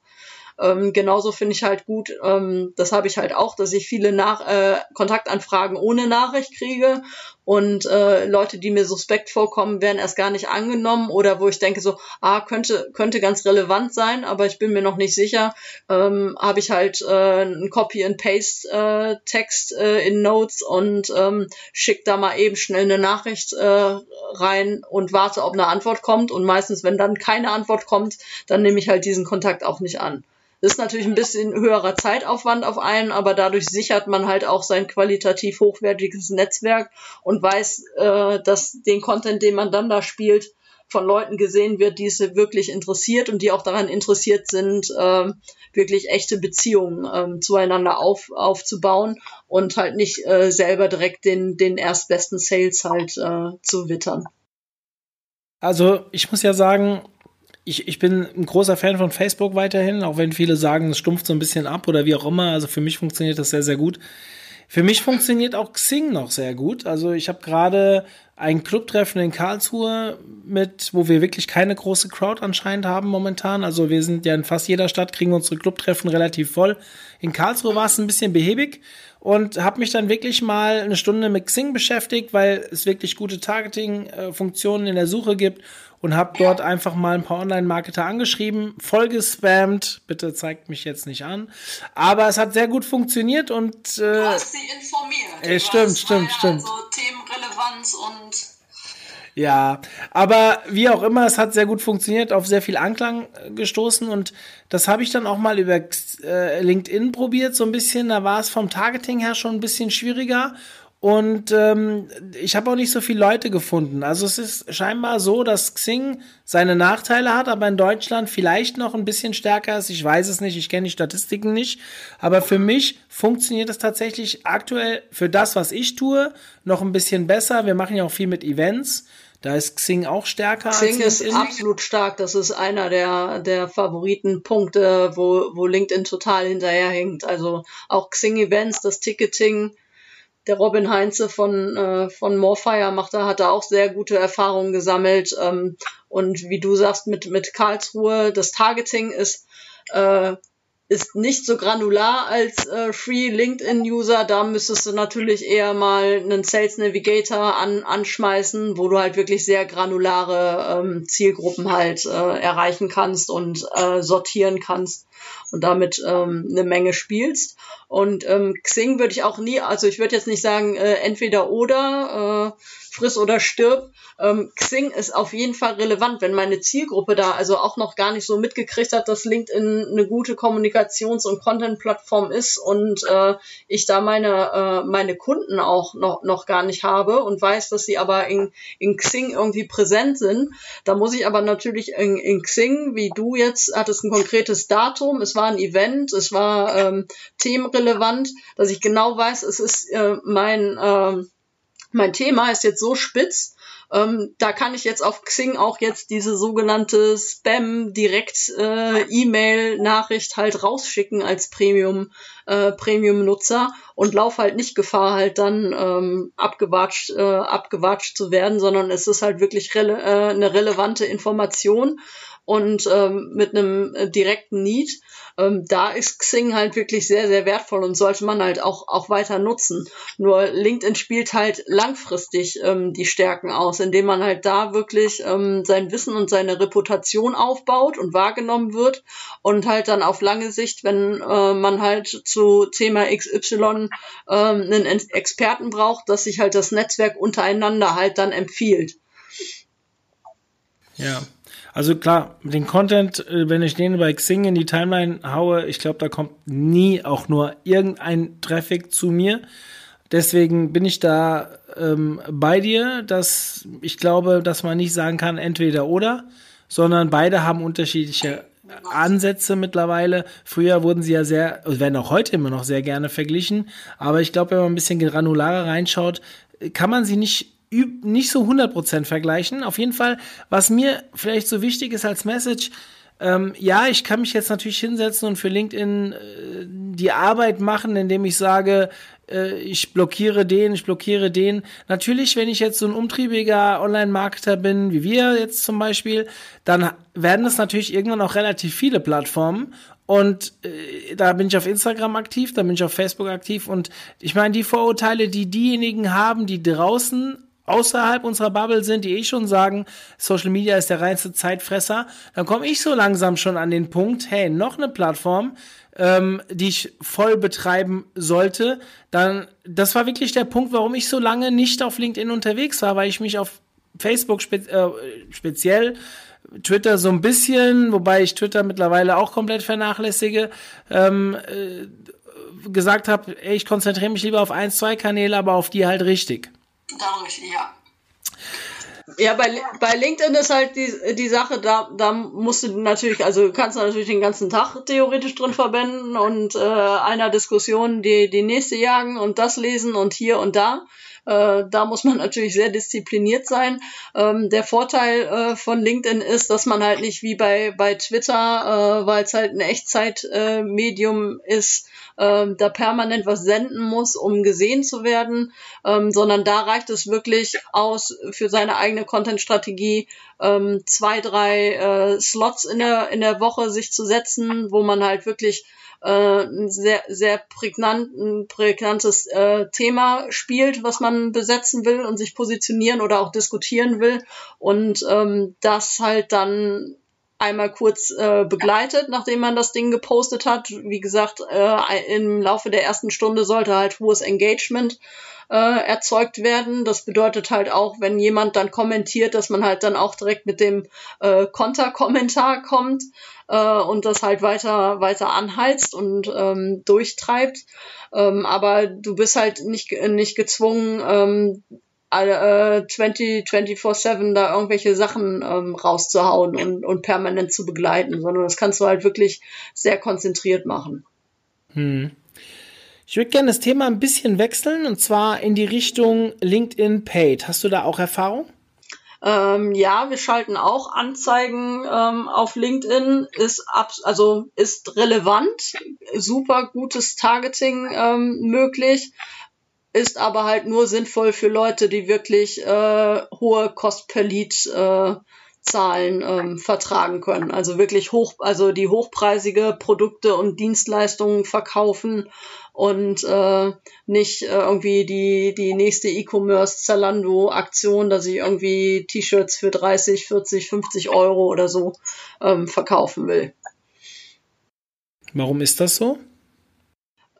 ähm, genauso finde ich halt gut, ähm, das habe ich halt auch, dass ich viele Nach äh, Kontaktanfragen ohne Nachricht kriege. Und äh, Leute, die mir suspekt vorkommen, werden erst gar nicht angenommen oder wo ich denke so, ah, könnte, könnte ganz relevant sein, aber ich bin mir noch nicht sicher, ähm, habe ich halt äh, einen Copy-and-Paste-Text äh, äh, in Notes und ähm, schick da mal eben schnell eine Nachricht äh, rein und warte, ob eine Antwort kommt. Und meistens, wenn dann keine Antwort kommt, dann nehme ich halt diesen Kontakt auch nicht an. Das ist natürlich ein bisschen höherer Zeitaufwand auf einen, aber dadurch sichert man halt auch sein qualitativ hochwertiges Netzwerk und weiß, äh, dass den Content, den man dann da spielt, von Leuten gesehen wird, die es wirklich interessiert und die auch daran interessiert sind, äh, wirklich echte Beziehungen äh, zueinander auf, aufzubauen und halt nicht äh, selber direkt den, den erstbesten Sales halt äh, zu wittern. Also ich muss ja sagen, ich, ich bin ein großer Fan von Facebook weiterhin, auch wenn viele sagen, es stumpft so ein bisschen ab oder wie auch immer. Also für mich funktioniert das sehr, sehr gut. Für mich funktioniert auch Xing noch sehr gut. Also ich habe gerade ein Clubtreffen in Karlsruhe mit, wo wir wirklich keine große Crowd anscheinend haben momentan. Also wir sind ja in fast jeder Stadt, kriegen unsere Clubtreffen relativ voll. In Karlsruhe war es ein bisschen behäbig und habe mich dann wirklich mal eine Stunde mit Xing beschäftigt, weil es wirklich gute Targeting-Funktionen in der Suche gibt und habe dort einfach mal ein paar Online-Marketer angeschrieben, voll gespammt. Bitte zeigt mich jetzt nicht an. Aber es hat sehr gut funktioniert und äh, du hast sie informiert. Äh, stimmt, stimmt, stimmt. Also Themenrelevanz und ja, aber wie auch immer, es hat sehr gut funktioniert, auf sehr viel Anklang gestoßen und das habe ich dann auch mal über äh, LinkedIn probiert, so ein bisschen. Da war es vom Targeting her schon ein bisschen schwieriger und ähm, ich habe auch nicht so viele Leute gefunden. Also es ist scheinbar so, dass Xing seine Nachteile hat, aber in Deutschland vielleicht noch ein bisschen stärker ist. Ich weiß es nicht, ich kenne die Statistiken nicht. Aber für mich funktioniert es tatsächlich aktuell für das, was ich tue, noch ein bisschen besser. Wir machen ja auch viel mit Events. Da ist Xing auch stärker. Xing ist absolut stark. Das ist einer der, der Favoritenpunkte, wo, wo LinkedIn total hinterherhinkt. Also auch Xing Events, das Ticketing der Robin Heinze von, äh, von Morfire macht da, hat da auch sehr gute Erfahrungen gesammelt. Ähm, und wie du sagst, mit, mit Karlsruhe, das Targeting ist, äh, ist nicht so granular als äh, Free LinkedIn-User. Da müsstest du natürlich eher mal einen Sales Navigator an, anschmeißen, wo du halt wirklich sehr granulare ähm, Zielgruppen halt äh, erreichen kannst und äh, sortieren kannst und damit ähm, eine Menge spielst. Und ähm, Xing würde ich auch nie, also ich würde jetzt nicht sagen, äh, entweder oder, äh, friss oder stirb. Ähm, Xing ist auf jeden Fall relevant, wenn meine Zielgruppe da also auch noch gar nicht so mitgekriegt hat, dass LinkedIn eine gute Kommunikations- und Content-Plattform ist und äh, ich da meine, äh, meine Kunden auch noch, noch gar nicht habe und weiß, dass sie aber in, in Xing irgendwie präsent sind. Da muss ich aber natürlich in, in Xing, wie du jetzt, hattest ein konkretes Datum, es war ein Event, es war ähm, themenrelevant, dass ich genau weiß, es ist äh, mein äh, mein Thema ist jetzt so spitz, ähm, da kann ich jetzt auf Xing auch jetzt diese sogenannte Spam direkt äh, halt rausschicken als Premium äh, und lauf halt nicht Gefahr halt dann ähm, abgewatscht äh, abgewatscht zu werden, sondern es ist halt wirklich rele äh, eine relevante Information und ähm, mit einem äh, direkten Need. Ähm, da ist Xing halt wirklich sehr, sehr wertvoll und sollte man halt auch, auch weiter nutzen. Nur LinkedIn spielt halt langfristig ähm, die Stärken aus, indem man halt da wirklich ähm, sein Wissen und seine Reputation aufbaut und wahrgenommen wird und halt dann auf lange Sicht, wenn äh, man halt zu Thema XY ähm, einen Experten braucht, dass sich halt das Netzwerk untereinander halt dann empfiehlt. Ja, also klar, den Content, äh, wenn ich den bei Xing in die Timeline haue, ich glaube, da kommt nie auch nur irgendein Traffic zu mir. Deswegen bin ich da ähm, bei dir, dass ich glaube, dass man nicht sagen kann, entweder oder, sondern beide haben unterschiedliche Ansätze mittlerweile. Früher wurden sie ja sehr, werden auch heute immer noch sehr gerne verglichen, aber ich glaube, wenn man ein bisschen granularer reinschaut, kann man sie nicht nicht so 100% vergleichen. Auf jeden Fall, was mir vielleicht so wichtig ist als Message, ähm, ja, ich kann mich jetzt natürlich hinsetzen und für LinkedIn äh, die Arbeit machen, indem ich sage, äh, ich blockiere den, ich blockiere den. Natürlich, wenn ich jetzt so ein umtriebiger Online-Marketer bin, wie wir jetzt zum Beispiel, dann werden es natürlich irgendwann auch relativ viele Plattformen. Und äh, da bin ich auf Instagram aktiv, da bin ich auf Facebook aktiv. Und ich meine, die Vorurteile, die diejenigen haben, die draußen außerhalb unserer Bubble sind, die eh schon sagen, Social Media ist der reinste Zeitfresser, dann komme ich so langsam schon an den Punkt, hey, noch eine Plattform, ähm, die ich voll betreiben sollte, dann, das war wirklich der Punkt, warum ich so lange nicht auf LinkedIn unterwegs war, weil ich mich auf Facebook spe äh, speziell Twitter so ein bisschen, wobei ich Twitter mittlerweile auch komplett vernachlässige, ähm, äh, gesagt habe, ich konzentriere mich lieber auf ein, zwei Kanäle, aber auf die halt richtig. Darum ich, ja. Ja, bei, bei LinkedIn ist halt die, die Sache, da, da musst du natürlich, also kannst du natürlich den ganzen Tag theoretisch drin verwenden und äh, einer Diskussion die, die nächste jagen und das lesen und hier und da. Äh, da muss man natürlich sehr diszipliniert sein. Ähm, der Vorteil äh, von LinkedIn ist, dass man halt nicht wie bei, bei Twitter, äh, weil es halt ein Echtzeitmedium äh, ist, ähm, da permanent was senden muss, um gesehen zu werden, ähm, sondern da reicht es wirklich aus für seine eigene Content-Strategie, ähm, zwei, drei äh, Slots in der, in der Woche sich zu setzen, wo man halt wirklich äh, ein sehr, sehr prägnant, ein prägnantes äh, Thema spielt, was man besetzen will und sich positionieren oder auch diskutieren will. Und ähm, das halt dann einmal kurz äh, begleitet, nachdem man das Ding gepostet hat. Wie gesagt, äh, im Laufe der ersten Stunde sollte halt hohes Engagement äh, erzeugt werden. Das bedeutet halt auch, wenn jemand dann kommentiert, dass man halt dann auch direkt mit dem äh, Konterkommentar kommt äh, und das halt weiter weiter anheizt und ähm, durchtreibt. Ähm, aber du bist halt nicht nicht gezwungen, ähm, äh, 20, 24-7 da irgendwelche Sachen ähm, rauszuhauen und, und permanent zu begleiten, sondern das kannst du halt wirklich sehr konzentriert machen. Hm. Ich würde gerne das Thema ein bisschen wechseln und zwar in die Richtung LinkedIn Paid. Hast du da auch Erfahrung? Ähm, ja, wir schalten auch Anzeigen ähm, auf LinkedIn, ist ab, also ist relevant, super gutes Targeting ähm, möglich, ist aber halt nur sinnvoll für Leute, die wirklich äh, hohe Cost per Lead äh, Zahlen ähm, vertragen können. Also wirklich hoch, also die hochpreisige Produkte und Dienstleistungen verkaufen und äh, nicht äh, irgendwie die, die nächste E-Commerce Zalando Aktion, dass ich irgendwie T-Shirts für 30, 40, 50 Euro oder so ähm, verkaufen will. Warum ist das so?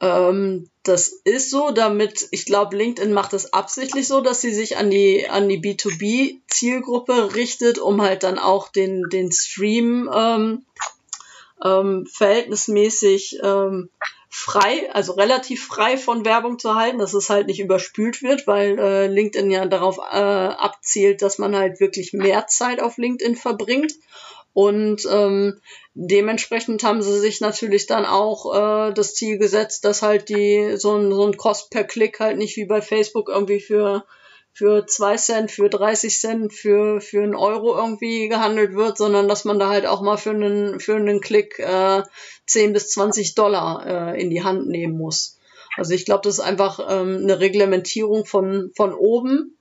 Ähm, das ist so, damit, ich glaube, LinkedIn macht es absichtlich so, dass sie sich an die, an die B2B-Zielgruppe richtet, um halt dann auch den, den Stream ähm, ähm, verhältnismäßig ähm, frei, also relativ frei von Werbung zu halten, dass es halt nicht überspült wird, weil äh, LinkedIn ja darauf äh, abzielt, dass man halt wirklich mehr Zeit auf LinkedIn verbringt. Und ähm, dementsprechend haben sie sich natürlich dann auch äh, das Ziel gesetzt, dass halt die so ein, so ein Cost per Klick halt nicht wie bei Facebook irgendwie für für zwei Cent, für 30 Cent, für, für einen Euro irgendwie gehandelt wird, sondern dass man da halt auch mal für einen, für einen Klick äh, 10 bis 20 Dollar äh, in die Hand nehmen muss. Also ich glaube, das ist einfach ähm, eine Reglementierung von, von oben,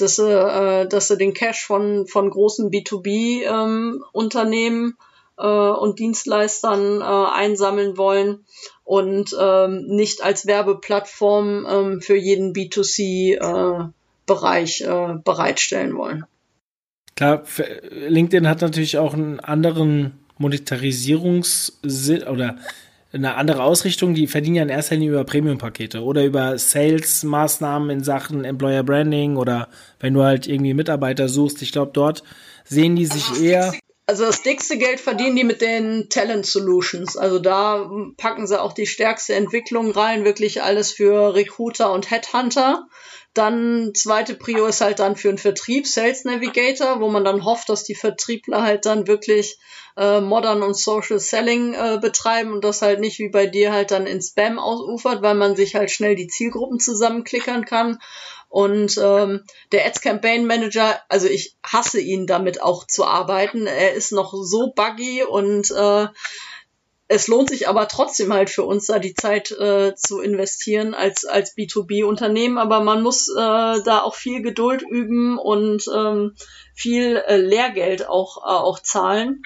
dass sie, äh, dass sie den Cash von, von großen B2B-Unternehmen ähm, äh, und Dienstleistern äh, einsammeln wollen und ähm, nicht als Werbeplattform ähm, für jeden B2C-Bereich äh, äh, bereitstellen wollen. Klar, LinkedIn hat natürlich auch einen anderen Monetarisierungssinn oder eine andere Ausrichtung. Die verdienen ja in erster Linie über Premium-Pakete oder über Sales-Maßnahmen in Sachen Employer Branding oder wenn du halt irgendwie Mitarbeiter suchst. Ich glaube, dort sehen die sich eher. Also das dickste Geld verdienen die mit den Talent Solutions. Also da packen sie auch die stärkste Entwicklung rein, wirklich alles für Recruiter und Headhunter. Dann zweite Prio ist halt dann für den Vertrieb Sales Navigator, wo man dann hofft, dass die Vertriebler halt dann wirklich äh, Modern und Social Selling äh, betreiben und das halt nicht wie bei dir halt dann in Spam ausufert, weil man sich halt schnell die Zielgruppen zusammenklickern kann. Und ähm, der Ads Campaign Manager, also ich hasse ihn damit auch zu arbeiten. Er ist noch so buggy und äh, es lohnt sich aber trotzdem halt für uns da die Zeit äh, zu investieren als, als B2B-Unternehmen. Aber man muss äh, da auch viel Geduld üben und ähm, viel äh, Lehrgeld auch, äh, auch zahlen.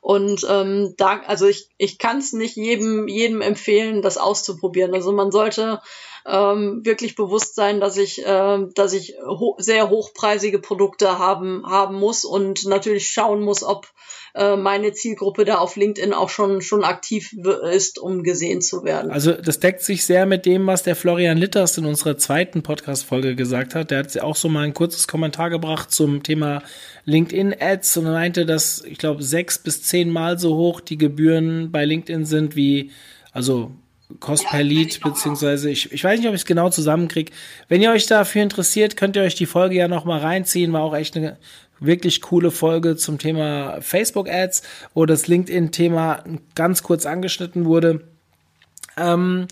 Und ähm, da, also ich, ich kann es nicht jedem, jedem empfehlen, das auszuprobieren. Also man sollte ähm, wirklich bewusst sein, dass ich, äh, dass ich ho sehr hochpreisige Produkte haben, haben muss und natürlich schauen muss, ob äh, meine Zielgruppe da auf LinkedIn auch schon, schon aktiv ist, um gesehen zu werden. Also das deckt sich sehr mit dem, was der Florian Litters in unserer zweiten Podcast-Folge gesagt hat. Der hat auch so mal ein kurzes Kommentar gebracht zum Thema LinkedIn-Ads und meinte, dass, ich glaube, sechs bis zehn Mal so hoch die Gebühren bei LinkedIn sind wie, also Cost per Lead, beziehungsweise ich, ich weiß nicht, ob ich es genau zusammenkriege. Wenn ihr euch dafür interessiert, könnt ihr euch die Folge ja noch mal reinziehen. War auch echt eine wirklich coole Folge zum Thema Facebook Ads, wo das LinkedIn-Thema ganz kurz angeschnitten wurde. Ähm,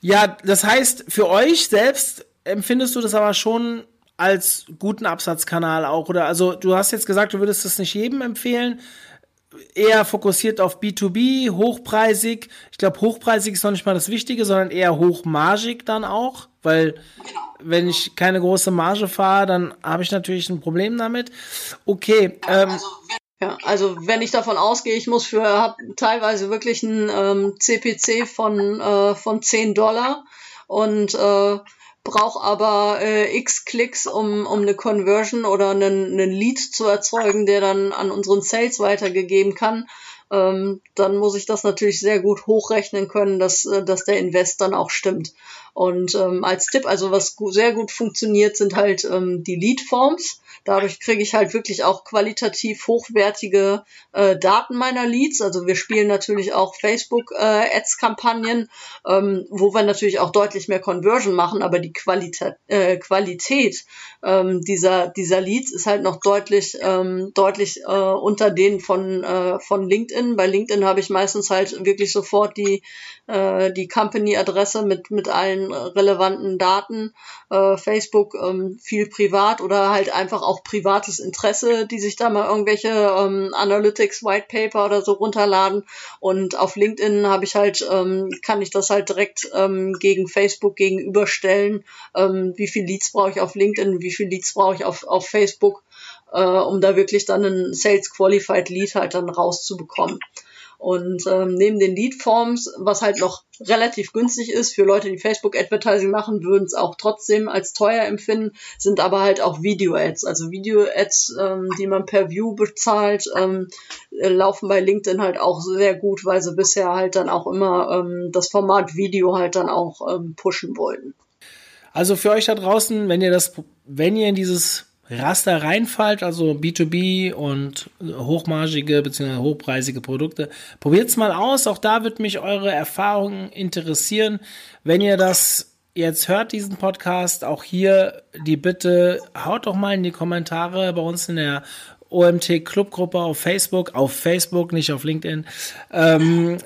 ja, das heißt, für euch selbst empfindest du das aber schon als guten Absatzkanal auch, oder? Also, du hast jetzt gesagt, du würdest es nicht jedem empfehlen eher fokussiert auf B2B, hochpreisig. Ich glaube, hochpreisig ist noch nicht mal das Wichtige, sondern eher hochmargig dann auch, weil genau. wenn ich keine große Marge fahre, dann habe ich natürlich ein Problem damit. Okay. Ähm, also, ja, also wenn ich davon ausgehe, ich muss für hab teilweise wirklich ein ähm, CPC von äh, von 10 Dollar und äh, brauche aber äh, x Klicks, um, um eine Conversion oder einen, einen Lead zu erzeugen, der dann an unseren Sales weitergegeben kann, ähm, dann muss ich das natürlich sehr gut hochrechnen können, dass, äh, dass der Invest dann auch stimmt. Und ähm, als Tipp, also was sehr gut funktioniert, sind halt ähm, die Lead-Forms. Dadurch kriege ich halt wirklich auch qualitativ hochwertige äh, Daten meiner Leads. Also wir spielen natürlich auch Facebook-Ads-Kampagnen, äh, ähm, wo wir natürlich auch deutlich mehr Conversion machen, aber die Qualita äh, Qualität ähm, dieser, dieser Leads ist halt noch deutlich, ähm, deutlich äh, unter denen von, äh, von LinkedIn. Bei LinkedIn habe ich meistens halt wirklich sofort die, äh, die Company-Adresse mit, mit allen relevanten Daten. Äh, Facebook ähm, viel privat oder halt einfach auch privates Interesse, die sich da mal irgendwelche ähm, Analytics, White Paper oder so runterladen. Und auf LinkedIn habe ich halt, ähm, kann ich das halt direkt ähm, gegen Facebook gegenüberstellen. Ähm, wie viel Leads brauche ich auf LinkedIn, wie viel Leads brauche ich auf, auf Facebook, äh, um da wirklich dann einen Sales Qualified Lead halt dann rauszubekommen. Und ähm, neben den Lead-Forms, was halt noch relativ günstig ist für Leute, die Facebook-Advertising machen, würden es auch trotzdem als teuer empfinden, sind aber halt auch Video-Ads. Also Video-Ads, ähm, die man per View bezahlt, ähm, äh, laufen bei LinkedIn halt auch sehr gut, weil sie bisher halt dann auch immer ähm, das Format Video halt dann auch ähm, pushen wollten. Also für euch da draußen, wenn ihr das, wenn ihr in dieses Raster reinfallt, also B2B und hochmargige bzw. hochpreisige Produkte. Probiert's mal aus. Auch da wird mich eure Erfahrungen interessieren. Wenn ihr das jetzt hört, diesen Podcast, auch hier die Bitte, haut doch mal in die Kommentare bei uns in der OMT Clubgruppe auf Facebook, auf Facebook, nicht auf LinkedIn. Ähm,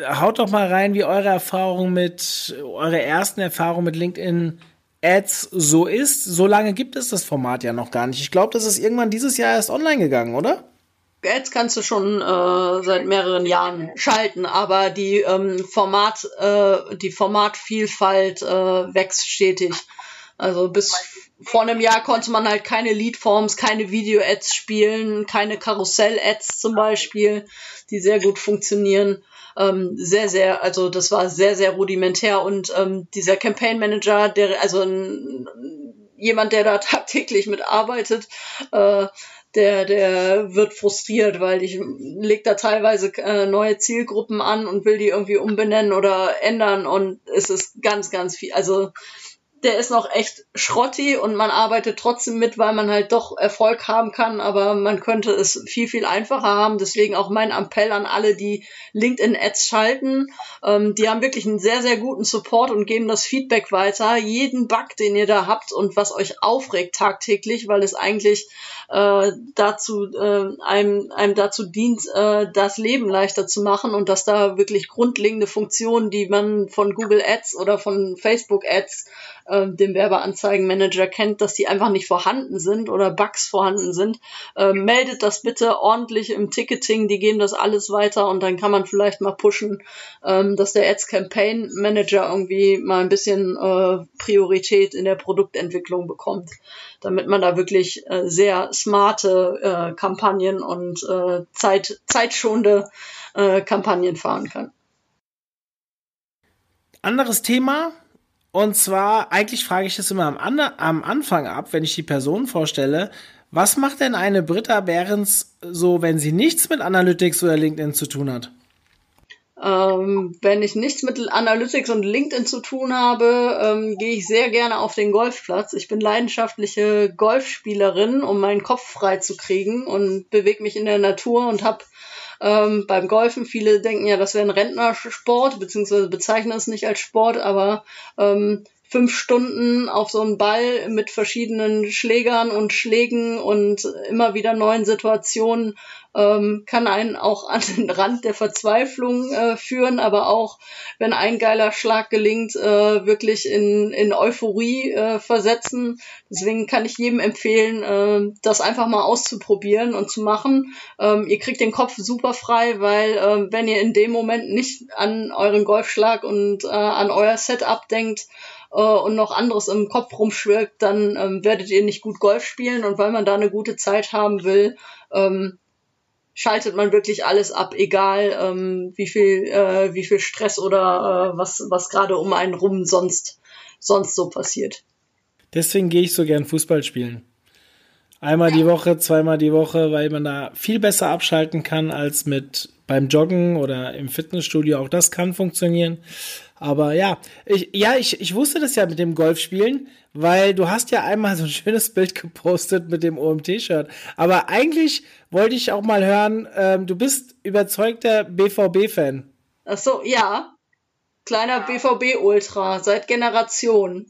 haut doch mal rein, wie eure Erfahrungen mit, eure ersten Erfahrungen mit LinkedIn Ads so ist. So lange gibt es das Format ja noch gar nicht. Ich glaube, das ist irgendwann dieses Jahr erst online gegangen, oder? Ads kannst du schon äh, seit mehreren Jahren schalten, aber die ähm, Format, äh, die Formatvielfalt äh, wächst stetig. Also bis vor einem Jahr konnte man halt keine Leadforms, keine Video-Ads spielen, keine Karussell-Ads zum Beispiel, die sehr gut funktionieren. Ähm, sehr, sehr, also das war sehr, sehr rudimentär und ähm, dieser Campaign Manager, der, also ein, jemand, der da <laughs> tagtäglich mitarbeitet, äh, der, der wird frustriert, weil ich leg da teilweise äh, neue Zielgruppen an und will die irgendwie umbenennen oder ändern und es ist ganz, ganz viel. Also der ist noch echt schrotti und man arbeitet trotzdem mit, weil man halt doch Erfolg haben kann, aber man könnte es viel, viel einfacher haben. Deswegen auch mein Appell an alle, die LinkedIn-Ads schalten. Ähm, die haben wirklich einen sehr, sehr guten Support und geben das Feedback weiter. Jeden Bug, den ihr da habt und was euch aufregt tagtäglich, weil es eigentlich äh, dazu, äh, einem, einem dazu dient, äh, das Leben leichter zu machen und dass da wirklich grundlegende Funktionen, die man von Google Ads oder von Facebook Ads äh, dem Werbeanzeigenmanager kennt, dass die einfach nicht vorhanden sind oder Bugs vorhanden sind, äh, meldet das bitte ordentlich im Ticketing, die geben das alles weiter und dann kann man vielleicht mal pushen, ähm, dass der Ads Campaign Manager irgendwie mal ein bisschen äh, Priorität in der Produktentwicklung bekommt, damit man da wirklich äh, sehr smarte äh, Kampagnen und äh, Zeit, zeitschonende äh, Kampagnen fahren kann. Anderes Thema, und zwar, eigentlich frage ich das immer am, am Anfang ab, wenn ich die Person vorstelle. Was macht denn eine Britta Behrens so, wenn sie nichts mit Analytics oder LinkedIn zu tun hat? Ähm, wenn ich nichts mit Analytics und LinkedIn zu tun habe, ähm, gehe ich sehr gerne auf den Golfplatz. Ich bin leidenschaftliche Golfspielerin, um meinen Kopf frei zu kriegen und bewege mich in der Natur und habe ähm, beim Golfen. Viele denken ja, das wäre ein Rentnersport, beziehungsweise bezeichnen es nicht als Sport, aber ähm, fünf Stunden auf so einen Ball mit verschiedenen Schlägern und Schlägen und immer wieder neuen Situationen ähm, kann einen auch an den Rand der Verzweiflung äh, führen, aber auch, wenn ein geiler Schlag gelingt, äh, wirklich in, in Euphorie äh, versetzen. Deswegen kann ich jedem empfehlen, äh, das einfach mal auszuprobieren und zu machen. Ähm, ihr kriegt den Kopf super frei, weil äh, wenn ihr in dem Moment nicht an euren Golfschlag und äh, an euer Setup denkt, äh, und noch anderes im Kopf rumschwirrt, dann ähm, werdet ihr nicht gut Golf spielen und weil man da eine gute Zeit haben will, ähm, schaltet man wirklich alles ab, egal ähm, wie viel äh, wie viel Stress oder äh, was was gerade um einen rum sonst sonst so passiert. Deswegen gehe ich so gern Fußball spielen. Einmal die Woche, zweimal die Woche, weil man da viel besser abschalten kann als mit beim Joggen oder im Fitnessstudio. Auch das kann funktionieren. Aber ja, ich, ja, ich, ich wusste das ja mit dem Golfspielen, weil du hast ja einmal so ein schönes Bild gepostet mit dem OMT-Shirt. Aber eigentlich wollte ich auch mal hören, ähm, du bist überzeugter BVB-Fan. Ach so, ja. Kleiner BVB-Ultra, seit Generationen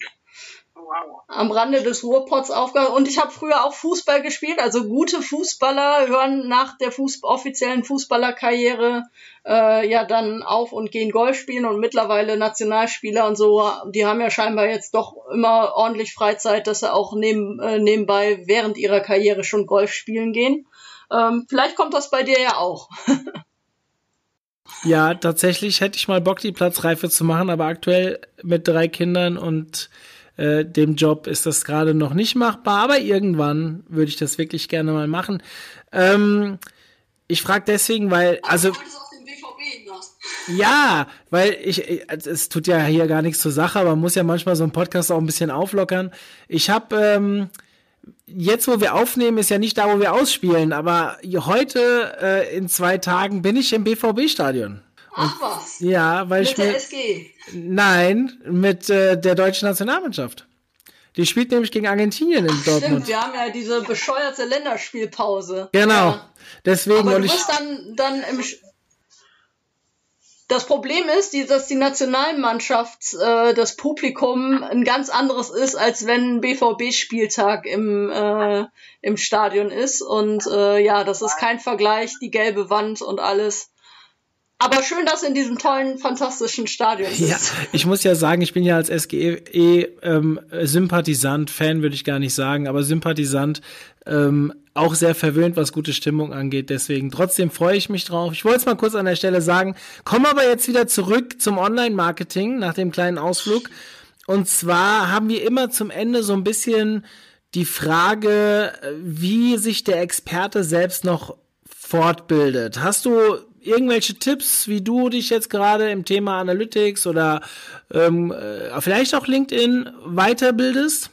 am Rande des Ruhrpots aufgehört. Und ich habe früher auch Fußball gespielt. Also gute Fußballer hören nach der Fuß offiziellen Fußballerkarriere äh, ja dann auf und gehen Golf spielen. Und mittlerweile Nationalspieler und so, die haben ja scheinbar jetzt doch immer ordentlich Freizeit, dass sie auch neben, äh, nebenbei während ihrer Karriere schon Golf spielen gehen. Ähm, vielleicht kommt das bei dir ja auch. <laughs> ja, tatsächlich hätte ich mal Bock, die Platzreife zu machen, aber aktuell mit drei Kindern und äh, dem Job ist das gerade noch nicht machbar, aber irgendwann würde ich das wirklich gerne mal machen. Ähm, ich frage deswegen, weil, also. <laughs> Ja, weil ich, es tut ja hier gar nichts zur Sache, aber man muss ja manchmal so einen Podcast auch ein bisschen auflockern. Ich habe ähm, jetzt, wo wir aufnehmen, ist ja nicht da, wo wir ausspielen, aber heute äh, in zwei Tagen bin ich im BVB-Stadion. Ach was. Ja, weil mit ich mir. SG? Nein, mit äh, der deutschen Nationalmannschaft. Die spielt nämlich gegen Argentinien in Dortmund. Stimmt, wir haben ja diese bescheuerte Länderspielpause. Genau. Ja. Deswegen. Aber du bist dann, dann im. Das Problem ist, dass die Nationalmannschaft, äh, das Publikum ein ganz anderes ist, als wenn ein BVB-Spieltag im, äh, im Stadion ist. Und äh, ja, das ist kein Vergleich, die gelbe Wand und alles. Aber schön, dass in diesem tollen, fantastischen Stadion ist. Ja, ich muss ja sagen, ich bin ja als SGE ähm, Sympathisant, Fan würde ich gar nicht sagen, aber Sympathisant, ähm, auch sehr verwöhnt, was gute Stimmung angeht. Deswegen trotzdem freue ich mich drauf. Ich wollte es mal kurz an der Stelle sagen, komme aber jetzt wieder zurück zum Online-Marketing nach dem kleinen Ausflug. Und zwar haben wir immer zum Ende so ein bisschen die Frage, wie sich der Experte selbst noch fortbildet. Hast du irgendwelche Tipps, wie du dich jetzt gerade im Thema Analytics oder ähm, äh, vielleicht auch LinkedIn weiterbildest?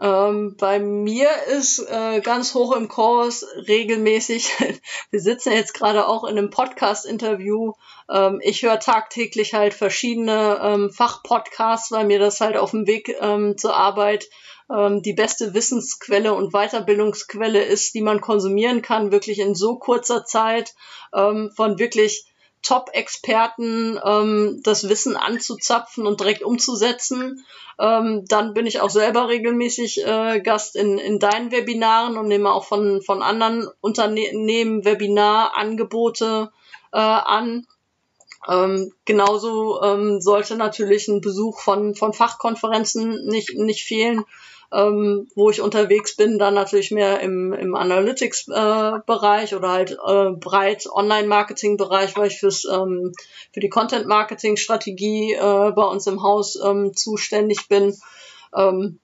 Ähm, bei mir ist äh, ganz hoch im Kurs regelmäßig, <laughs> wir sitzen jetzt gerade auch in einem Podcast-Interview, ähm, ich höre tagtäglich halt verschiedene ähm, Fachpodcasts, weil mir das halt auf dem Weg ähm, zur Arbeit ähm, die beste Wissensquelle und Weiterbildungsquelle ist, die man konsumieren kann, wirklich in so kurzer Zeit ähm, von wirklich Top-Experten ähm, das Wissen anzuzapfen und direkt umzusetzen. Ähm, dann bin ich auch selber regelmäßig äh, Gast in, in deinen Webinaren und nehme auch von, von anderen Unternehmen Webinarangebote äh, an. Ähm, genauso ähm, sollte natürlich ein Besuch von, von Fachkonferenzen nicht, nicht fehlen ähm, wo ich unterwegs bin, dann natürlich mehr im, im Analytics-Bereich äh, oder halt äh, breit Online-Marketing-Bereich, weil ich fürs, ähm, für die Content-Marketing-Strategie äh, bei uns im Haus ähm, zuständig bin. Ähm,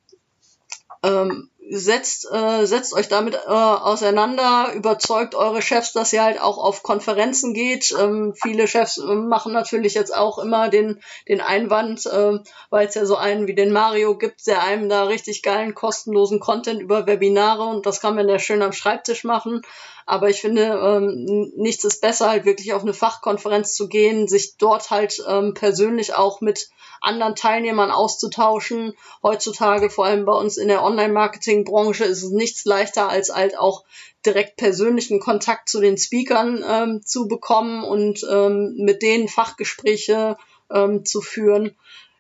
ähm, setzt, äh, setzt euch damit äh, auseinander, überzeugt eure Chefs, dass ihr halt auch auf Konferenzen geht. Ähm, viele Chefs äh, machen natürlich jetzt auch immer den, den Einwand, äh, weil es ja so einen wie den Mario gibt, der einem da richtig geilen, kostenlosen Content über Webinare und das kann man ja schön am Schreibtisch machen. Aber ich finde, ähm, nichts ist besser, halt wirklich auf eine Fachkonferenz zu gehen, sich dort halt ähm, persönlich auch mit anderen Teilnehmern auszutauschen. Heutzutage, vor allem bei uns in der Online-Marketing-Branche, ist es nichts leichter, als halt auch direkt persönlichen Kontakt zu den Speakern ähm, zu bekommen und ähm, mit denen Fachgespräche ähm, zu führen.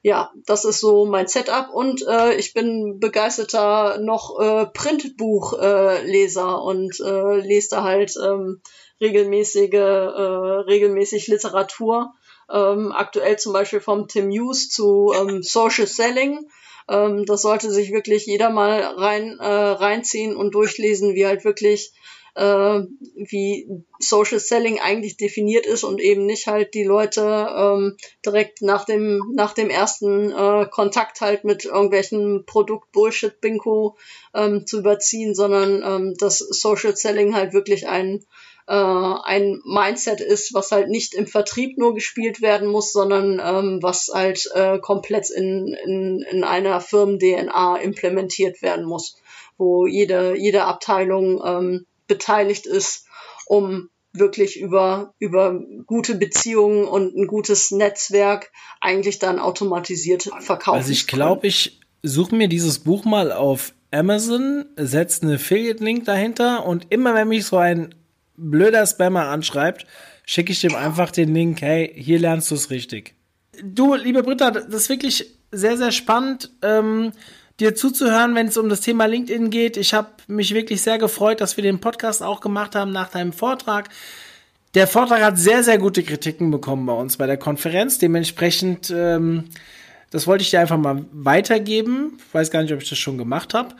Ja, das ist so mein Setup und äh, ich bin begeisterter noch äh, Printbuchleser äh, und äh, lese da halt ähm, regelmäßige, äh, regelmäßig Literatur ähm, aktuell zum Beispiel vom Tim Hughes zu ähm, Social Selling. Ähm, das sollte sich wirklich jeder mal rein äh, reinziehen und durchlesen, wie halt wirklich äh, wie Social Selling eigentlich definiert ist und eben nicht halt die Leute ähm, direkt nach dem nach dem ersten äh, Kontakt halt mit irgendwelchen Produkt Bullshit Bingo ähm, zu überziehen, sondern ähm, dass Social Selling halt wirklich ein äh, ein Mindset ist, was halt nicht im Vertrieb nur gespielt werden muss, sondern ähm, was halt äh, komplett in, in, in einer Firmen-DNA implementiert werden muss, wo jede, jede Abteilung ähm, beteiligt ist, um wirklich über, über gute Beziehungen und ein gutes Netzwerk eigentlich dann automatisiert verkaufen. Also ich glaube, ich suche mir dieses Buch mal auf Amazon, setze einen Affiliate-Link dahinter und immer wenn mich so ein blöder Spammer anschreibt, schicke ich dem einfach den Link, hey, hier lernst du es richtig. Du, liebe Britta, das ist wirklich sehr, sehr spannend, ähm, dir zuzuhören, wenn es um das Thema LinkedIn geht. Ich habe mich wirklich sehr gefreut, dass wir den Podcast auch gemacht haben nach deinem Vortrag. Der Vortrag hat sehr, sehr gute Kritiken bekommen bei uns bei der Konferenz. Dementsprechend, ähm, das wollte ich dir einfach mal weitergeben. Ich weiß gar nicht, ob ich das schon gemacht habe.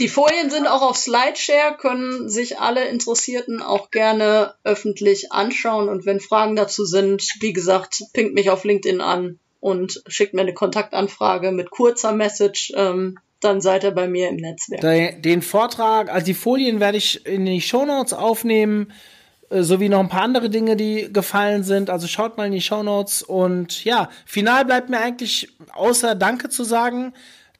Die Folien sind auch auf Slideshare, können sich alle Interessierten auch gerne öffentlich anschauen. Und wenn Fragen dazu sind, wie gesagt, pinkt mich auf LinkedIn an und schickt mir eine Kontaktanfrage mit kurzer Message. Ähm, dann seid ihr bei mir im Netzwerk. Den Vortrag, also die Folien werde ich in die Shownotes aufnehmen, äh, sowie noch ein paar andere Dinge, die gefallen sind. Also schaut mal in die Shownotes. Und ja, final bleibt mir eigentlich außer Danke zu sagen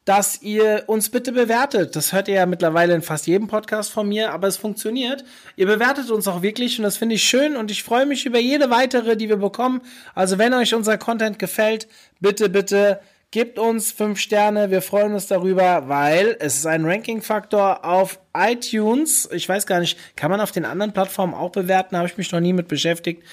dass ihr uns bitte bewertet. Das hört ihr ja mittlerweile in fast jedem Podcast von mir, aber es funktioniert. Ihr bewertet uns auch wirklich und das finde ich schön und ich freue mich über jede weitere, die wir bekommen. Also wenn euch unser Content gefällt, bitte, bitte gebt uns fünf Sterne. Wir freuen uns darüber, weil es ist ein Ranking-Faktor auf iTunes. Ich weiß gar nicht, kann man auf den anderen Plattformen auch bewerten? Habe ich mich noch nie mit beschäftigt.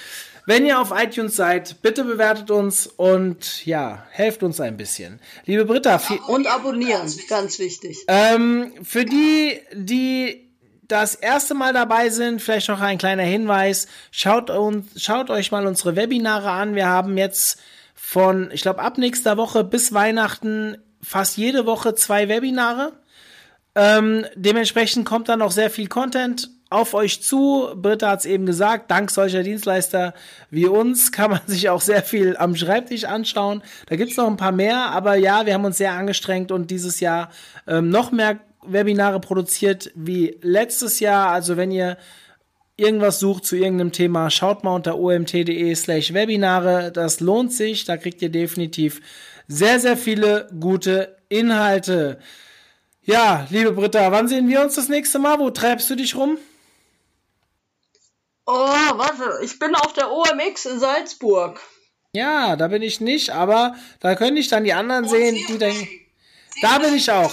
Wenn ihr auf iTunes seid, bitte bewertet uns und ja, helft uns ein bisschen. Liebe Britta. Und abonnieren, ganz wichtig. Ähm, für die, die das erste Mal dabei sind, vielleicht noch ein kleiner Hinweis. Schaut, uns, schaut euch mal unsere Webinare an. Wir haben jetzt von, ich glaube, ab nächster Woche bis Weihnachten fast jede Woche zwei Webinare. Ähm, dementsprechend kommt dann auch sehr viel Content auf euch zu. Britta hat es eben gesagt, dank solcher Dienstleister wie uns kann man <laughs> sich auch sehr viel am Schreibtisch anschauen. Da gibt's noch ein paar mehr, aber ja, wir haben uns sehr angestrengt und dieses Jahr ähm, noch mehr Webinare produziert wie letztes Jahr. Also wenn ihr irgendwas sucht zu irgendeinem Thema, schaut mal unter omt.de slash Webinare. Das lohnt sich. Da kriegt ihr definitiv sehr, sehr viele gute Inhalte. Ja, liebe Britta, wann sehen wir uns das nächste Mal? Wo treibst du dich rum? Oh, warte, ich bin auf der OMX in Salzburg. Ja, da bin ich nicht, aber da könnte ich dann die anderen sehen, die denken. Da bin ich auch.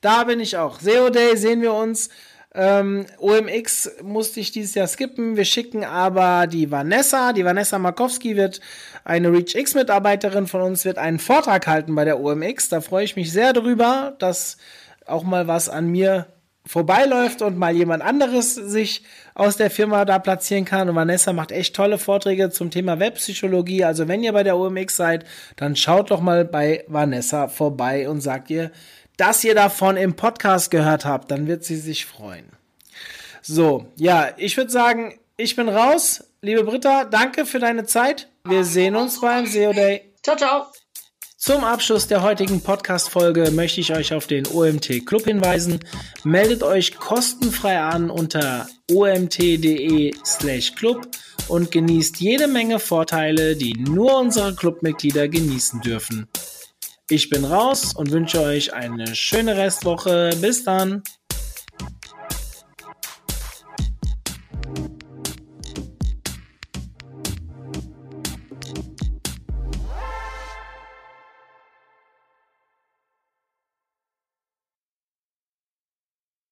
Da bin ich auch. SEO Day sehen wir uns. Ähm, OMX musste ich dieses Jahr skippen. Wir schicken aber die Vanessa. Die Vanessa Markowski wird eine ReachX-Mitarbeiterin von uns, wird einen Vortrag halten bei der OMX. Da freue ich mich sehr drüber, dass auch mal was an mir vorbeiläuft und mal jemand anderes sich aus der Firma da platzieren kann. Und Vanessa macht echt tolle Vorträge zum Thema Webpsychologie. Also wenn ihr bei der OMX seid, dann schaut doch mal bei Vanessa vorbei und sagt ihr, dass ihr davon im Podcast gehört habt. Dann wird sie sich freuen. So, ja, ich würde sagen, ich bin raus. Liebe Britta, danke für deine Zeit. Wir sehen uns beim SEO Day. Ciao, ciao. Zum Abschluss der heutigen Podcast-Folge möchte ich euch auf den OMT Club hinweisen. Meldet euch kostenfrei an unter omt.de slash club und genießt jede Menge Vorteile, die nur unsere Clubmitglieder genießen dürfen. Ich bin raus und wünsche euch eine schöne Restwoche. Bis dann.